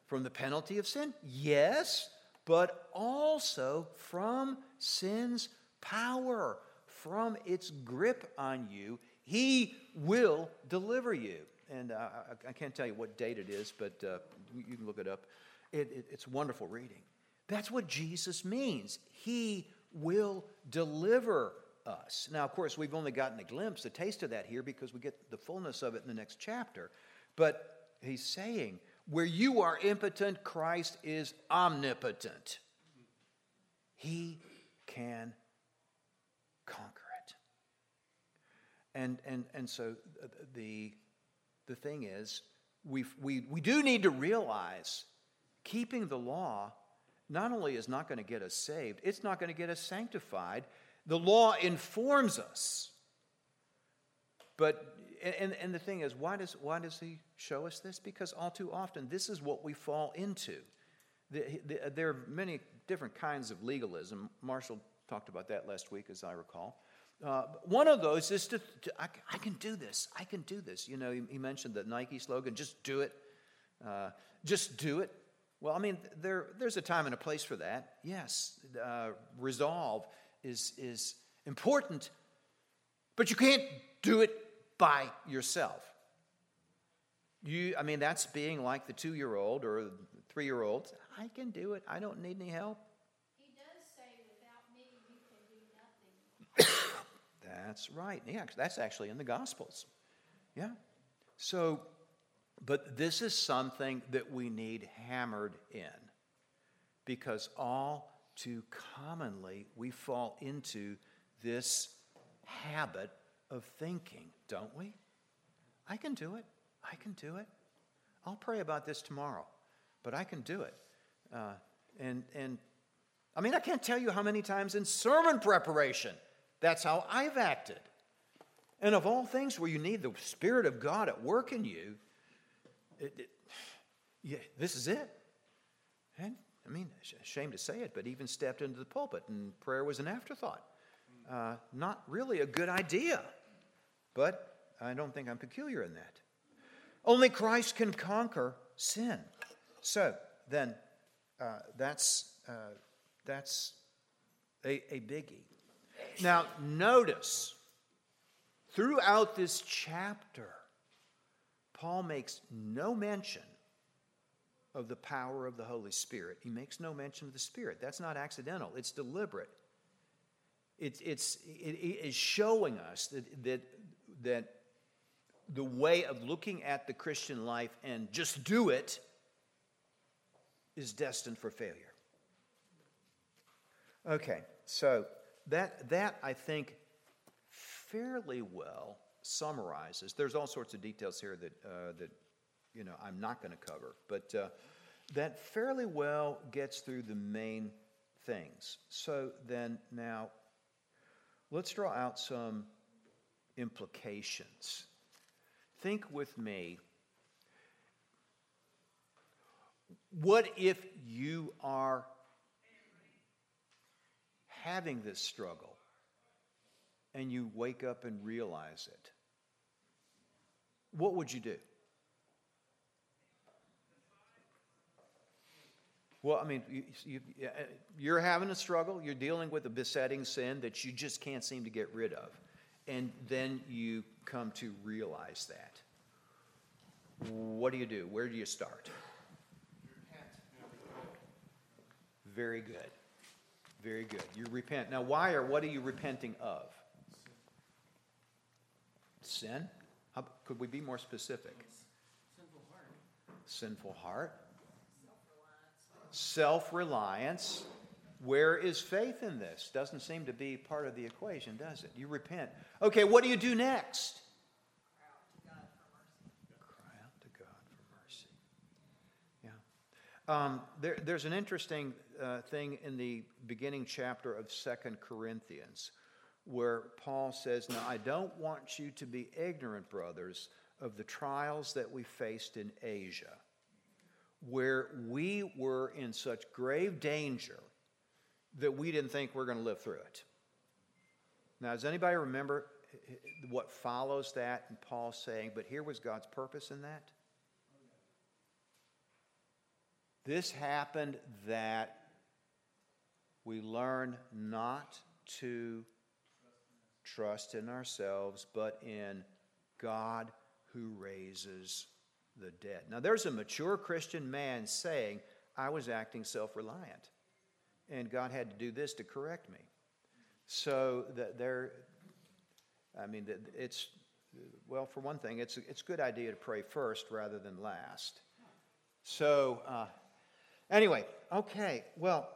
From the penalty of sin? Yes, but also from sin's power from its grip on you, he will deliver you. And uh, I, I, can't tell you what date it is, but uh, you can look it up. It, it, it's wonderful reading. That's what Jesus means. He will deliver us. Now, of course, we've only gotten a glimpse, a taste of that here, because we get the fullness of it in the next chapter. But he's saying, where you are impotent, Christ is omnipotent. He can conquer it. And, and, and so the, the thing is, we, we, we do need to realize keeping the law not only is not going to get us saved, it's not going to get us sanctified. The law informs us. But, and, and the thing is, why does, why does he show us this? Because all too often, this is what we fall into. The, the, there are many different kinds of legalism. Marshall Talked about that last week, as I recall. Uh, one of those is to, to I, I, can do this. I can do this. You know, he, he mentioned the Nike slogan, just do it. Uh, just do it. Well, I mean, there, there's a time and a place for that. Yes, uh, resolve is, is important, but you can't do it by yourself. You, I mean, that's being like the two year old or three year old. I can do it. I don't need any help. That's right. Yeah, that's actually in the Gospels. Yeah. So, but this is something that we need hammered in because all too commonly we fall into this habit of thinking, don't we? I can do it. I can do it. I'll pray about this tomorrow, but I can do it. Uh, and, and I mean, I can't tell you how many times in sermon preparation that's how I've acted. And of all things where you need the Spirit of God at work in you, it, it, yeah, this is it. And I mean, shame to say it, but even stepped into the pulpit and prayer was an afterthought. Uh, not really a good idea, but I don't think I'm peculiar in that. Only Christ can conquer sin. So then, uh, that's, uh, that's a, a biggie. Now, notice throughout this chapter, Paul makes no mention of the power of the Holy Spirit. He makes no mention of the Spirit. That's not accidental, it's deliberate. It's, it's, it is showing us that, that, that the way of looking at the Christian life and just do it is destined for failure. Okay, so that, that I think, fairly well summarizes. There's all sorts of details here that, uh, that you know, I'm not going to cover, but uh, that fairly well gets through the main things. So then, now, let's draw out some implications. Think with me. What if you are having this struggle and you wake up and realize it, what would you do? Well, I mean, you, you, are having a struggle, you're dealing with a besetting sin that you just can't seem to get rid of. And then you come to realize that. What do you do? Where do you start? Very good. Very good. You repent. Now, why or what are you repenting of? Sin? How, could we be more specific? Sinful heart. Sinful heart. Self reliance. Where is faith in this? Doesn't seem to be part of the equation, does it? You repent. Okay, what do you do next? Cry out to God for mercy. Cry out to God for mercy. Yeah. Um, there, there's an interesting uh, thing in the beginning chapter of Second Corinthians where Paul says, Now I don't want you to be ignorant, brothers, of the trials that we faced in Asia, where we were in such grave danger that we didn't think we are going to live through it. Now, does anybody remember what follows that and Paul saying, but here was God's purpose in that? This happened that we learn not to trust in ourselves, but in God who raises the dead. Now, there's a mature Christian man saying, I was acting self reliant and God had to do this to correct me. So that there, I mean, it's well, for one thing, it's it's a good idea to pray first rather than last. So uh, anyway, okay, well,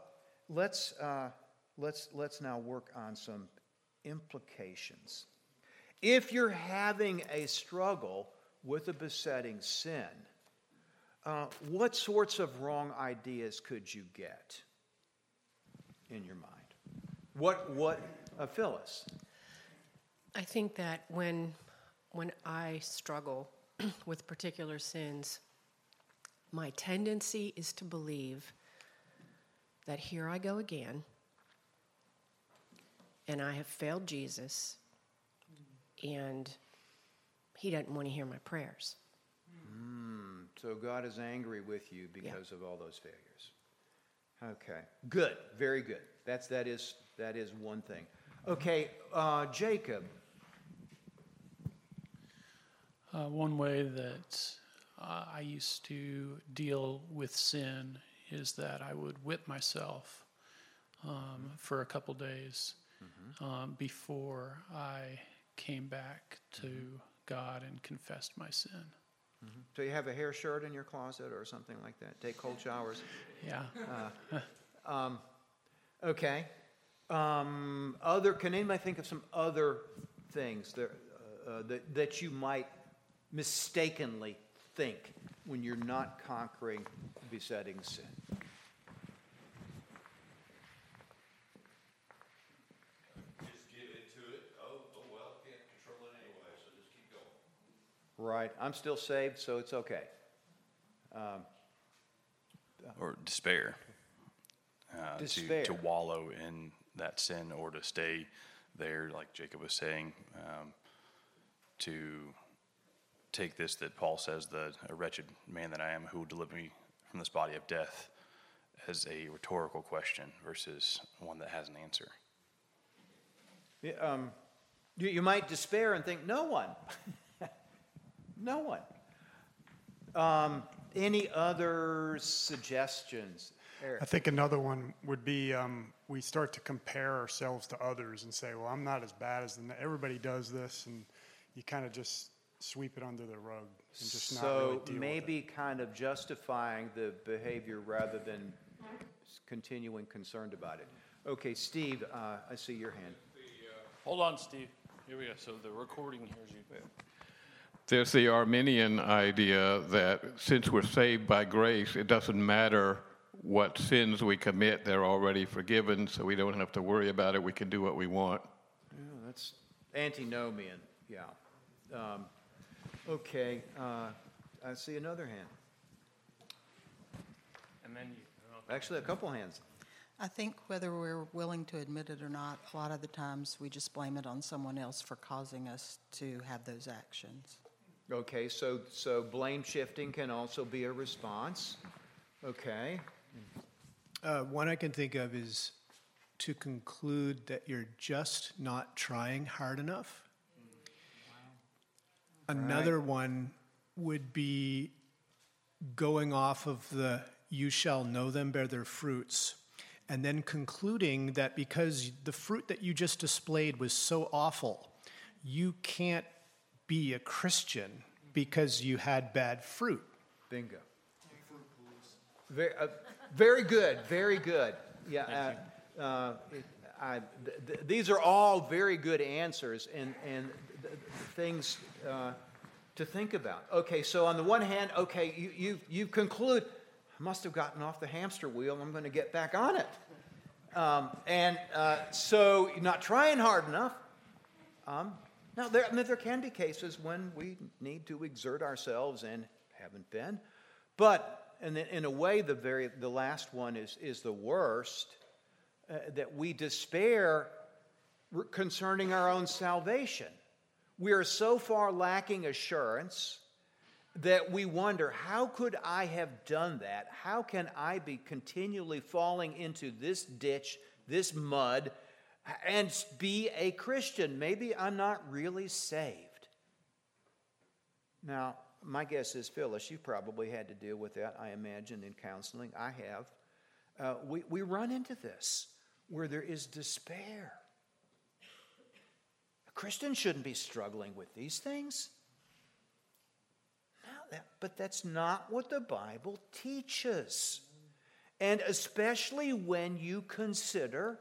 let's uh, let's let's now work on some implications. If you're having a struggle with a besetting sin, uh, what sorts of wrong ideas could you get? in your mind? What, what, uh, Phyllis? I think that when, when I struggle with particular sins, my tendency is to believe that here I go again, and I have failed Jesus, and He doesn't want to hear my prayers. Mm, so God is angry with you because yeah. of all those failures. Okay, good, very good. That's that is that is one thing. Okay, uh, Jacob. Uh, one way that uh, I used to deal with sin is that I would whip myself um, for a couple days mm-hmm. um, before I came back to mm-hmm. God and confessed my sin. Mm-hmm. So you have a hair shirt in your closet or something like that. Take cold showers. Yeah. Uh, um, okay. Um, other. Can anybody think of some other things that, uh, uh, that that you might mistakenly think when you're not conquering besetting sin? Right. I'm still saved, so it's okay. Um, or despair. Uh, despair. To, to wallow in that sin or to stay there, like Jacob was saying, um, to take this that Paul says, the a wretched man that I am, who will deliver me from this body of death, as a rhetorical question versus one that has an answer. Yeah, um, you, you might despair and think, no one. No one. Um, any other suggestions? Eric? I think another one would be um, we start to compare ourselves to others and say, well, I'm not as bad as them. Everybody does this, and you kind of just sweep it under the rug and just so not really deal maybe kind of justifying the behavior rather than continuing concerned about it. Okay, Steve, uh, I see your hand. Hold on, Steve. Here we go. So the recording hears you. There's the Arminian idea that since we're saved by grace, it doesn't matter what sins we commit, they're already forgiven, so we don't have to worry about it. We can do what we want. Yeah, that's antinomian, yeah. Um, okay, uh, I see another hand. And then you. Actually, a couple hands. I think whether we're willing to admit it or not, a lot of the times we just blame it on someone else for causing us to have those actions. Okay, so, so blame shifting can also be a response. Okay. Uh, one I can think of is to conclude that you're just not trying hard enough. Wow. Another right. one would be going off of the you shall know them by their fruits, and then concluding that because the fruit that you just displayed was so awful, you can't be a Christian because you had bad fruit. Bingo. Very, uh, very good, very good. Yeah, uh, uh, it- I, th- th- these are all very good answers and, and th- th- things uh, to think about. Okay, so on the one hand, okay, you, you, you conclude, I must have gotten off the hamster wheel, I'm going to get back on it. Um, and uh, so not trying hard enough. Um, now, there, I mean, there can be cases when we need to exert ourselves and haven't been. But in, in a way, the, very, the last one is, is the worst uh, that we despair concerning our own salvation. We are so far lacking assurance that we wonder how could I have done that? How can I be continually falling into this ditch, this mud, and be a Christian? Maybe I'm not really saved. Now, my guess is, Phyllis, you probably had to deal with that, I imagine, in counseling. I have. Uh, we, we run into this where there is despair. A Christian shouldn't be struggling with these things. That, but that's not what the Bible teaches. And especially when you consider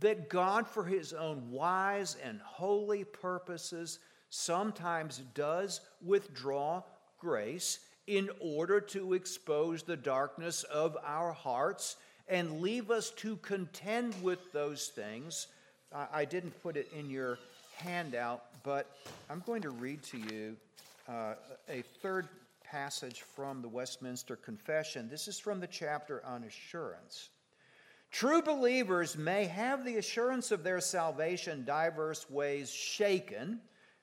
that God, for his own wise and holy purposes, sometimes does withdraw grace in order to expose the darkness of our hearts and leave us to contend with those things. I, I didn't put it in your handout, but I'm going to read to you uh, a third passage from the Westminster Confession. This is from the chapter on assurance. True believers may have the assurance of their salvation diverse ways shaken,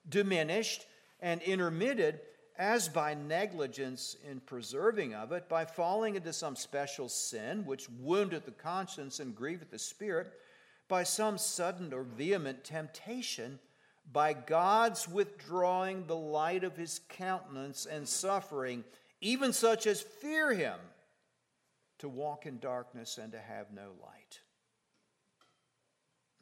diminished, and intermitted as by negligence in preserving of it, by falling into some special sin which wounded the conscience and grieved the spirit, by some sudden or vehement temptation, by God's withdrawing the light of his countenance and suffering, even such as fear him, to walk in darkness and to have no light.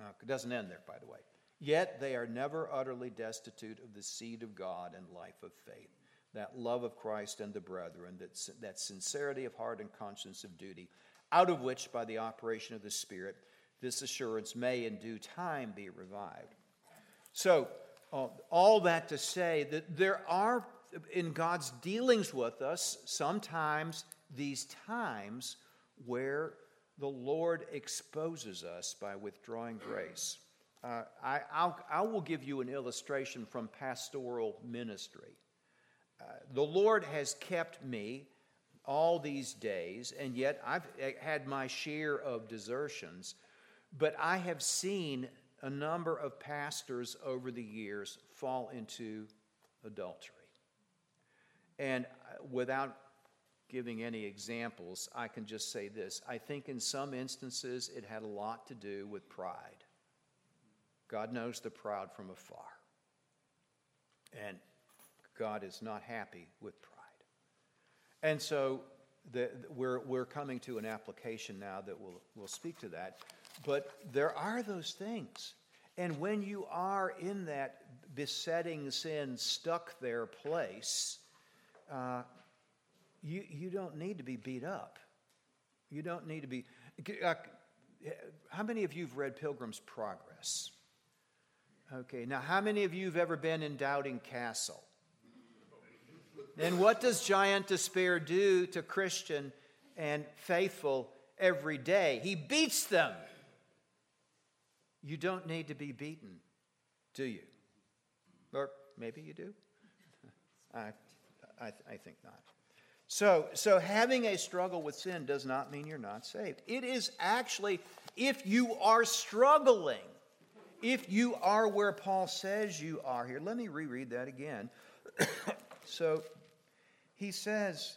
Now, it doesn't end there, by the way. Yet they are never utterly destitute of the seed of God and life of faith, that love of Christ and the brethren, that, that sincerity of heart and conscience of duty, out of which, by the operation of the Spirit, this assurance may in due time be revived. So, uh, all that to say that there are, in God's dealings with us, sometimes these times where the Lord exposes us by withdrawing grace. Uh, I, I'll, I will give you an illustration from pastoral ministry. Uh, the Lord has kept me all these days, and yet I've had my share of desertions, but I have seen a number of pastors over the years fall into adultery. And uh, without giving any examples, I can just say this. I think in some instances it had a lot to do with pride. God knows the proud from afar. And God is not happy with pride. And so the, we're, we're coming to an application now that will will speak to that. But there are those things. And when you are in that besetting sin, stuck there place, uh, you, you don't need to be beat up. You don't need to be. Uh, how many of you have read Pilgrim's Progress? Okay, now how many of you have ever been in Doubting Castle? And what does giant despair do to Christian and faithful every day? He beats them. You don't need to be beaten, do you? Or maybe you do. I, I, I think not. So, so having a struggle with sin does not mean you're not saved. It is actually, if you are struggling, if you are where Paul says you are here, let me reread that again. so he says,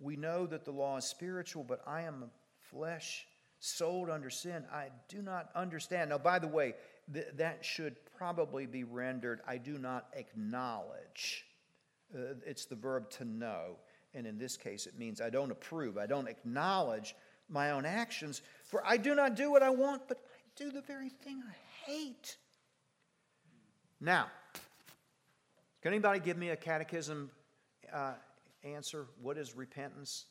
We know that the law is spiritual, but I am flesh, sold under sin. I do not understand. Now, by the way, th- that should probably be rendered, I do not acknowledge. Uh, it's the verb to know. And in this case, it means I don't approve, I don't acknowledge my own actions, for I do not do what I want, but I do the very thing I hate. Now, can anybody give me a catechism uh, answer what is repentance?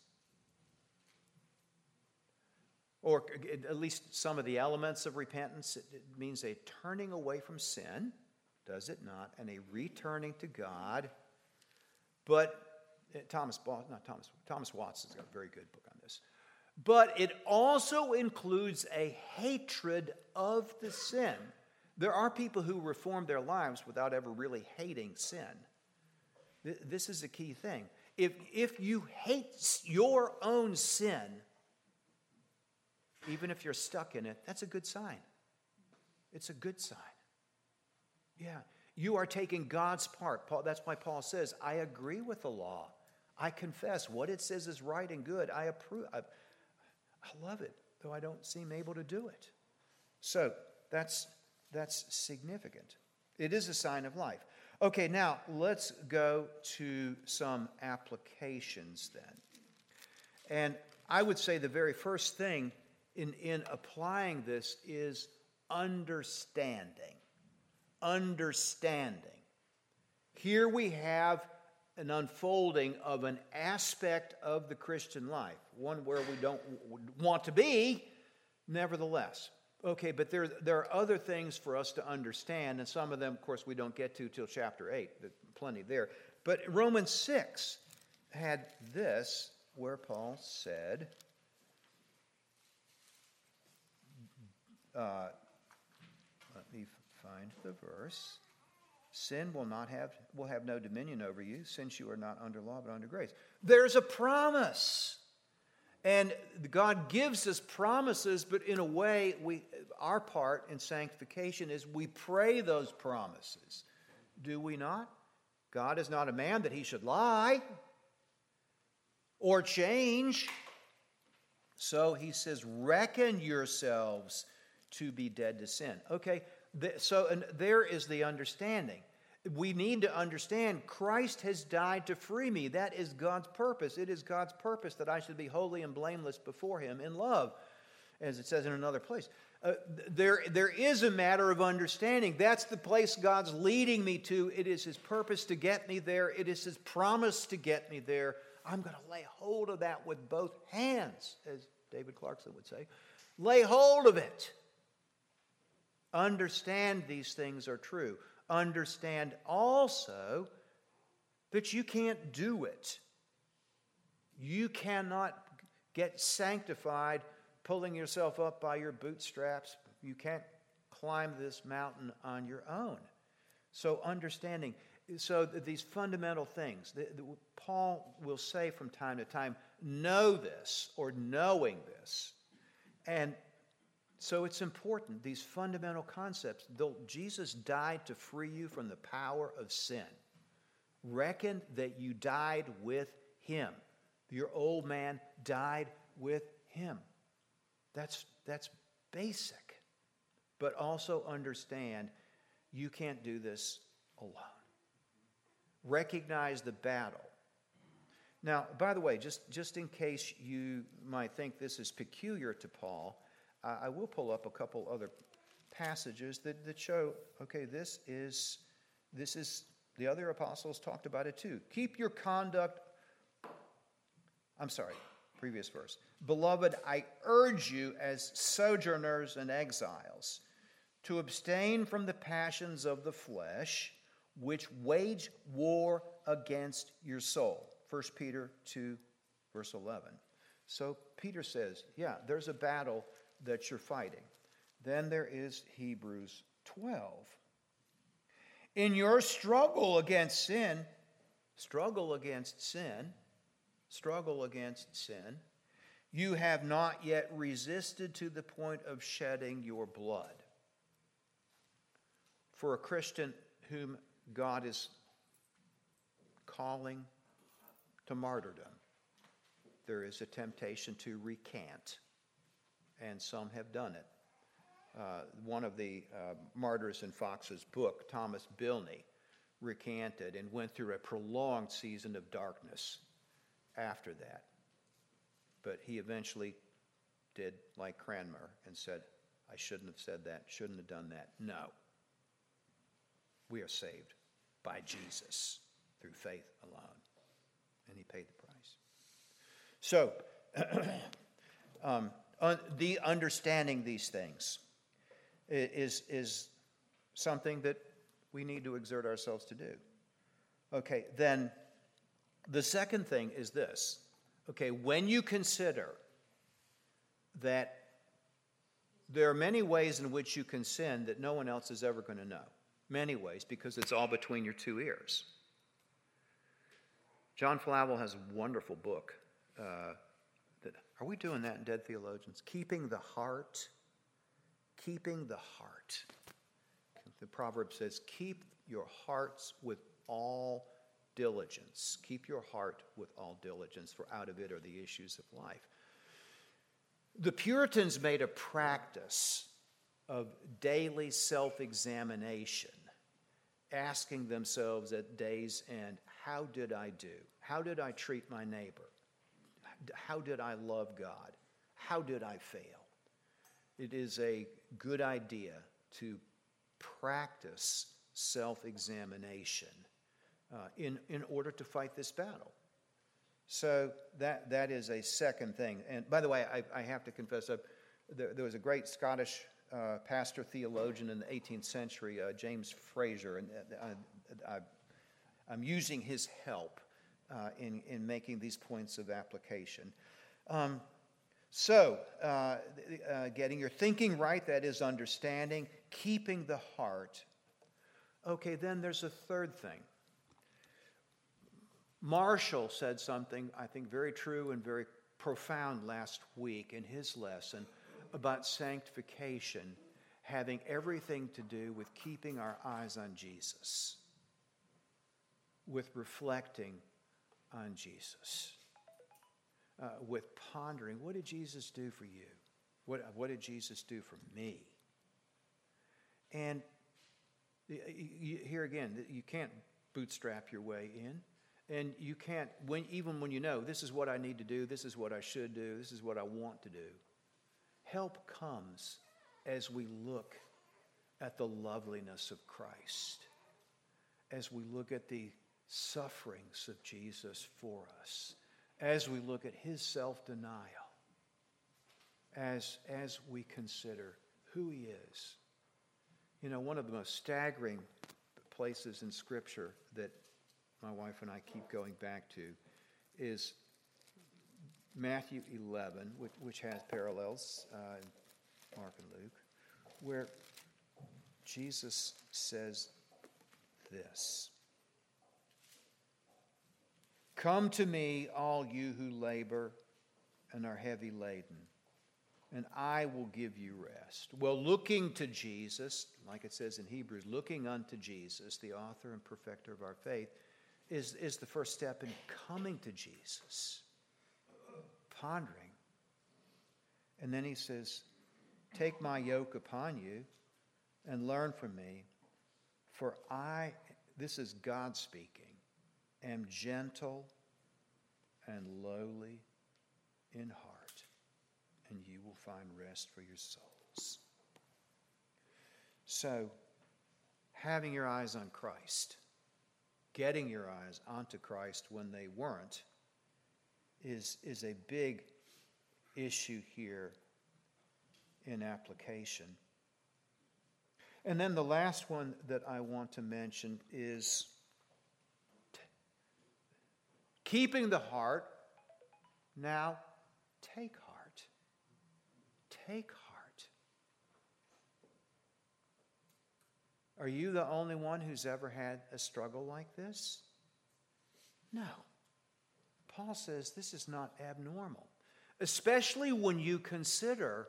Or at least some of the elements of repentance. It means a turning away from sin, does it not? And a returning to God. But eh, Thomas, not Thomas, Thomas Watson's got a very good book on this. But it also includes a hatred of the sin. There are people who reform their lives without ever really hating sin. This is a key thing. If, if you hate your own sin, even if you're stuck in it, that's a good sign. It's a good sign. Yeah. You are taking God's part. Paul, that's why Paul says, I agree with the law. I confess what it says is right and good. I approve. I, I love it, though I don't seem able to do it. So that's, that's significant. It is a sign of life. Okay, now let's go to some applications then. And I would say the very first thing in, in applying this is understanding. Understanding. Here we have an unfolding of an aspect of the Christian life, one where we don't want to be, nevertheless. Okay, but there, there are other things for us to understand, and some of them, of course, we don't get to till chapter 8. plenty there. But Romans 6 had this, where Paul said, uh, let me find the verse. Sin will not have will have no dominion over you, since you are not under law but under grace. There's a promise. And God gives us promises, but in a way, we, our part in sanctification is we pray those promises. Do we not? God is not a man that he should lie or change. So he says, reckon yourselves to be dead to sin. Okay, so and there is the understanding. We need to understand Christ has died to free me. That is God's purpose. It is God's purpose that I should be holy and blameless before Him in love, as it says in another place. Uh, there, there is a matter of understanding. That's the place God's leading me to. It is His purpose to get me there, it is His promise to get me there. I'm going to lay hold of that with both hands, as David Clarkson would say. Lay hold of it. Understand these things are true. Understand also that you can't do it. You cannot get sanctified pulling yourself up by your bootstraps. You can't climb this mountain on your own. So, understanding, so these fundamental things, the, the, Paul will say from time to time, know this or knowing this. And so it's important, these fundamental concepts. Though Jesus died to free you from the power of sin, reckon that you died with him. Your old man died with him. That's, that's basic. But also understand you can't do this alone. Recognize the battle. Now, by the way, just, just in case you might think this is peculiar to Paul, I will pull up a couple other passages that, that show okay, this is, this is, the other apostles talked about it too. Keep your conduct, I'm sorry, previous verse. Beloved, I urge you as sojourners and exiles to abstain from the passions of the flesh, which wage war against your soul. 1 Peter 2, verse 11. So Peter says, yeah, there's a battle that you're fighting. Then there is Hebrews 12. In your struggle against sin, struggle against sin, struggle against sin, you have not yet resisted to the point of shedding your blood. For a Christian whom God is calling to martyrdom, there is a temptation to recant and some have done it. Uh, one of the uh, martyrs in Foxe's book, Thomas Bilney, recanted and went through a prolonged season of darkness after that. But he eventually did like Cranmer and said, I shouldn't have said that, shouldn't have done that. No. We are saved by Jesus through faith alone. And he paid the price. So, um, the understanding these things is, is something that we need to exert ourselves to do. Okay, then the second thing is this. Okay, when you consider that there are many ways in which you can sin that no one else is ever going to know, many ways, because it's all between your two ears. John Flavel has a wonderful book. Uh, are we doing that in Dead Theologians? Keeping the heart. Keeping the heart. The proverb says, Keep your hearts with all diligence. Keep your heart with all diligence, for out of it are the issues of life. The Puritans made a practice of daily self examination, asking themselves at day's end, How did I do? How did I treat my neighbor? How did I love God? How did I fail? It is a good idea to practice self examination uh, in, in order to fight this battle. So that, that is a second thing. And by the way, I, I have to confess, uh, there, there was a great Scottish uh, pastor theologian in the 18th century, uh, James Fraser, and uh, I, I'm using his help uh, in, in making these points of application. Um, so, uh, uh, getting your thinking right, that is understanding, keeping the heart. Okay, then there's a third thing. Marshall said something, I think, very true and very profound last week in his lesson about sanctification having everything to do with keeping our eyes on Jesus, with reflecting on Jesus, uh, with pondering what did Jesus do for you? What, what did Jesus do for me? And here again, you can't bootstrap your way in. And you can't, when, even when you know this is what I need to do, this is what I should do, this is what I want to do. Help comes as we look at the loveliness of Christ, as we look at the sufferings of Jesus for us, as we look at his self denial, as, as we consider who he is. You know, one of the most staggering places in Scripture that my wife and I keep going back to is Matthew 11, which, which has parallels, uh, Mark and Luke, where Jesus says this Come to me, all you who labor and are heavy laden, and I will give you rest. Well, looking to Jesus, like it says in Hebrews, looking unto Jesus, the author and perfecter of our faith, is, is the first step in coming to Jesus, pondering. And then he says, Take my yoke upon you and learn from me, for I, this is God speaking, am gentle and lowly in heart, and you will find rest for your souls. So, having your eyes on Christ, getting your eyes onto Christ when they weren't, is, is a big issue here in application. And then the last one that I want to mention is keeping the heart. Now, take heart. Take heart. Are you the only one who's ever had a struggle like this? No. Paul says this is not abnormal, especially when you consider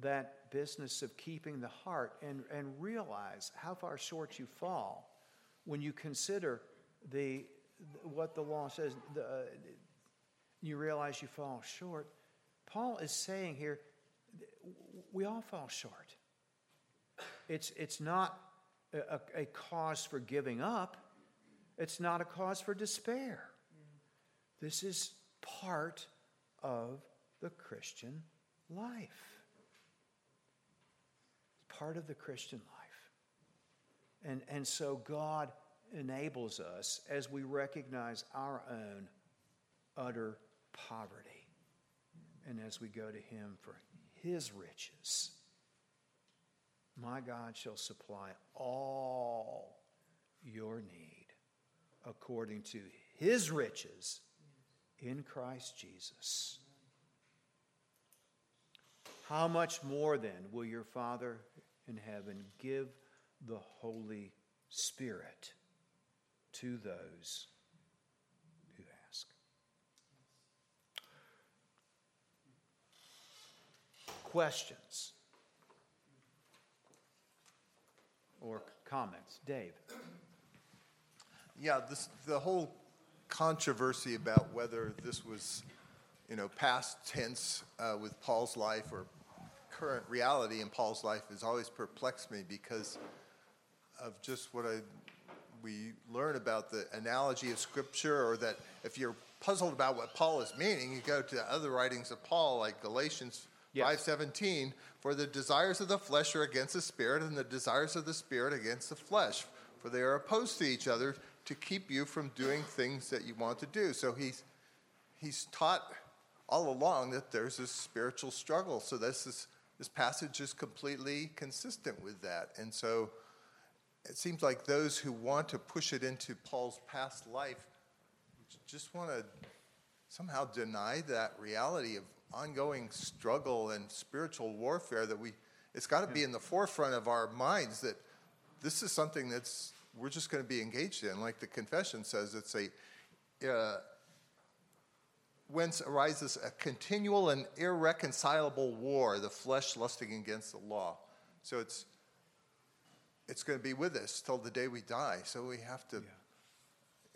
that business of keeping the heart and, and realize how far short you fall when you consider the, what the law says. The, uh, you realize you fall short. Paul is saying here, we all fall short. It's, it's not a, a cause for giving up, it's not a cause for despair. This is part of the Christian life It's part of the Christian life. And, and so God enables us as we recognize our own utter poverty. And as we go to Him for His riches, my God shall supply all your need according to His riches in Christ Jesus. How much more then will your Father in heaven give the Holy Spirit to those who ask? Questions or comments? Dave. Yeah, this, the whole controversy about whether this was, you know, past tense uh, with Paul's life or current reality in Paul's life has always perplexed me because of just what I we learn about the analogy of Scripture, or that if you're puzzled about what Paul is meaning, you go to other writings of Paul, like Galatians Yes. 5:17, for the desires of the flesh are against the spirit, and the desires of the spirit against the flesh, for they are opposed to each other to keep you from doing things that you want to do. So he's he's taught all along that there's this spiritual struggle. So this is this passage is completely consistent with that. And so it seems like those who want to push it into Paul's past life just want to somehow deny that reality of ongoing struggle and spiritual warfare that we it's got to be in the forefront of our minds that this is something that's we're just going to be engaged in. Like the confession says it's a uh, whence arises a continual and irreconcilable war the flesh lusting against the law. So it's it's going to be with us till the day we die so we have to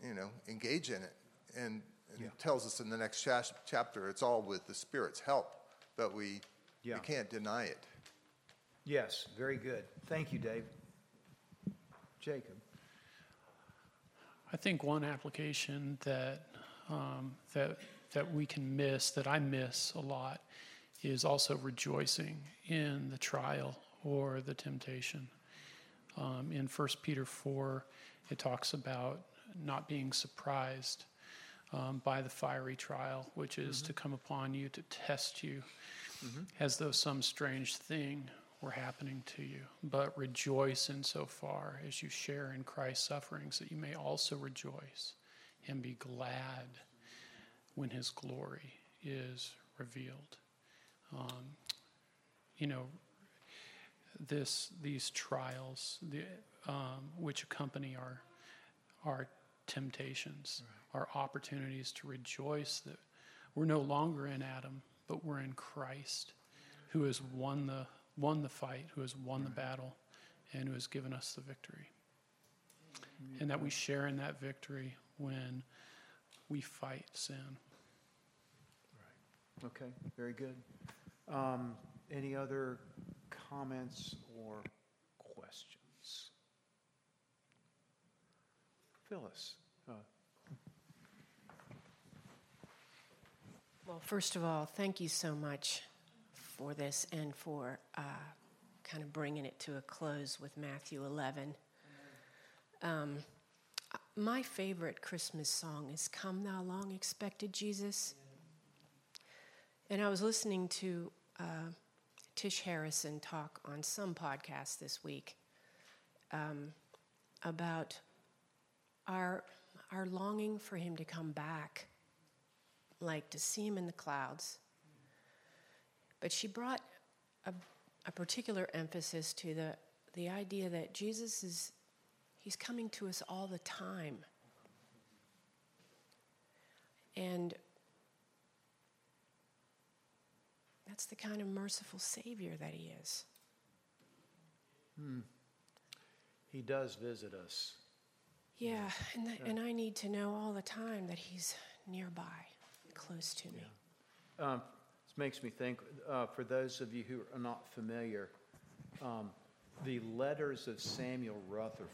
you know engage in it and, and it tells us in the next cha- chapter it's all with the spirit's help but we Yeah. we can't deny it Yes, very good. Thank you, Dave. Jacob. I think one application that um, that that we can miss, that I miss a lot, is also rejoicing in the trial or the temptation. Um, in 1 Peter 4, it talks about not being surprised um, by the fiery trial, which is to come upon you to test you, as though some strange thing were happening to you. But rejoice insofar as you share in Christ's sufferings, that you may also rejoice and be glad when his glory is revealed. Um, you know, this these trials, the, um, which accompany our our temptations, our opportunities to rejoice that we're no longer in Adam, but we're in Christ, who has won the won the fight, who has won the battle, and who has given us the victory. And that we share in that victory when we fight sin. Okay, very good. Um, any other comments or questions? Phyllis. Uh, Well, first of all, thank you so much for this and for uh, kind of bringing it to a close with Matthew 11. Um, my favorite Christmas song is Come Thou Long Expected Jesus. And I was listening to uh, Tish Harrison talk on some podcast this week um, about our, our longing for him to come back like to see him in the clouds. But she brought a, a particular emphasis to the, the idea that Jesus is, he's coming to us all the time. And that's the kind of merciful Savior that he is. he does visit us. Yeah, and, that, and I need to know all the time that he's nearby, close to me. Um, this makes me think, uh, for those of you who are not familiar, um, the letters of Samuel Rutherford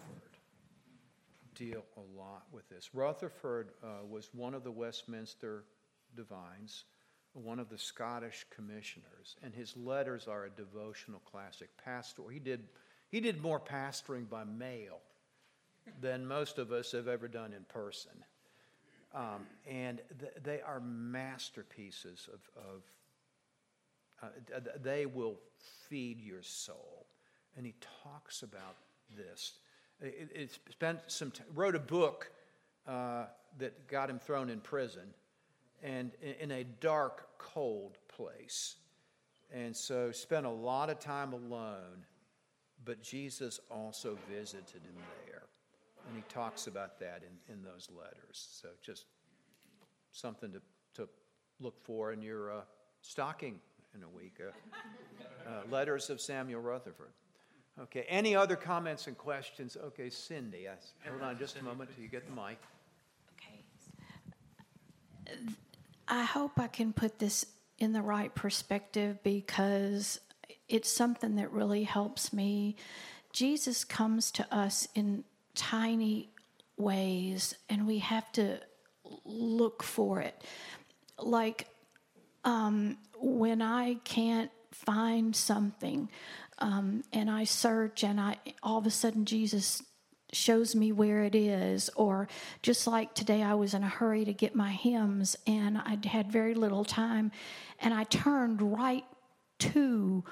deal a lot with this. Rutherford uh, was one of the Westminster divines, one of the Scottish commissioners, and his letters are a devotional classic. Pastor, he did, he did more pastoring by mail than most of us have ever done in person. Um, and th- they are masterpieces of, of uh, th- they will feed your soul. And he talks about this. It, it spent some t- wrote a book uh, that got him thrown in prison, and in, a dark, cold place, and so spent a lot of time alone. But Jesus also visited him there, and he talks about that in, in those letters. So just something to, to look for in your uh, stocking in a week. Uh, uh, letters of Samuel Rutherford. Okay, any other comments and questions? Okay, Cindy, yes. Hold on just a moment till you get the mic. Okay. I hope I can put this in the right perspective because it's something that really helps me. Jesus comes to us in tiny ways, and we have to look for it. Like um, when I can't find something um, and I search, and I all of a sudden Jesus shows me where it is or just like today i was in a hurry to get my hymns and i had very little time and i turned right to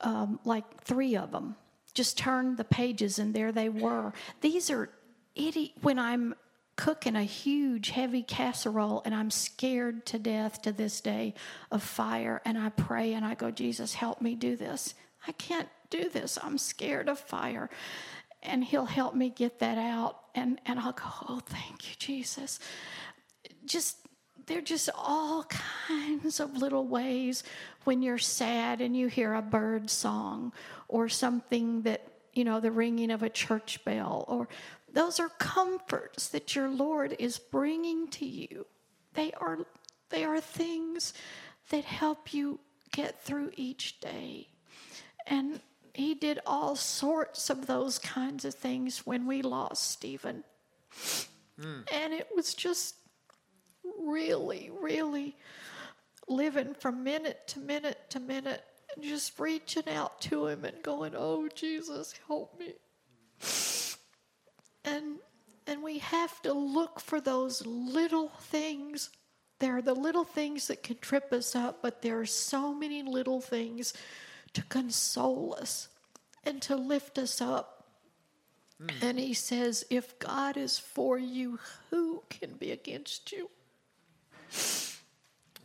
um, like three of them just turned the pages and there they were. These are itty, when i'm cooking a huge heavy casserole and i'm scared to death to this day of fire and i pray and i go jesus help me do this. I can't do this. I'm scared of fire and he'll help me get that out. And, and i'll go oh thank you jesus. Just they're just all kinds of little ways when you're sad and you hear a bird song or something that you know the ringing of a church bell or those are comforts that your lord is bringing to you. They are they are things that help you get through each day. And he did all sorts of those kinds of things when we lost Stephen. Mm. And it was just really, really living from minute to minute to minute and just reaching out to him and going, Oh, Jesus, help me. And and we have to look for those little things. There are the little things that can trip us up, but there are so many little things to console us and to lift us up. Mm. And he says, If God is for you, who can be against you?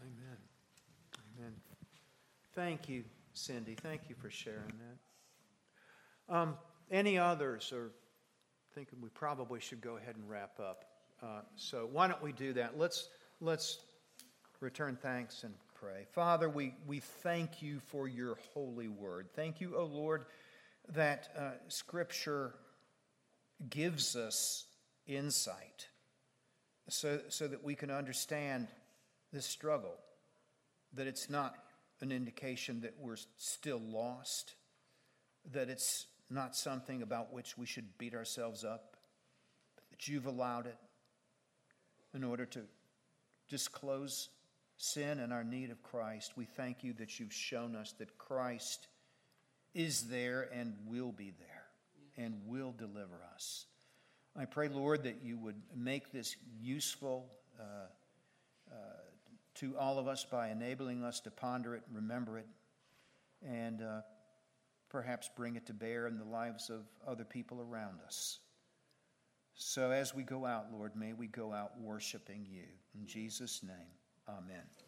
Amen. Amen. Thank you, Cindy. Thank you for sharing that. Um, any others are thinking we probably should go ahead and wrap up. Uh, so why don't we do that? Let's let's return thanks and pray. Father, we, we thank you for your holy word. Thank you, O oh Lord, that uh, Scripture gives us insight so, so that we can understand this struggle, that it's not an indication that we're still lost, that it's not something about which we should beat ourselves up, that you've allowed it in order to disclose sin and our need of Christ. We thank you that you've shown us that Christ is there and will be there and will deliver us. I pray, Lord, that you would make this useful uh, uh, to all of us by enabling us to ponder it remember it and uh, perhaps bring it to bear in the lives of other people around us. So as we go out, Lord, may we go out worshiping you. In Jesus' name, amen.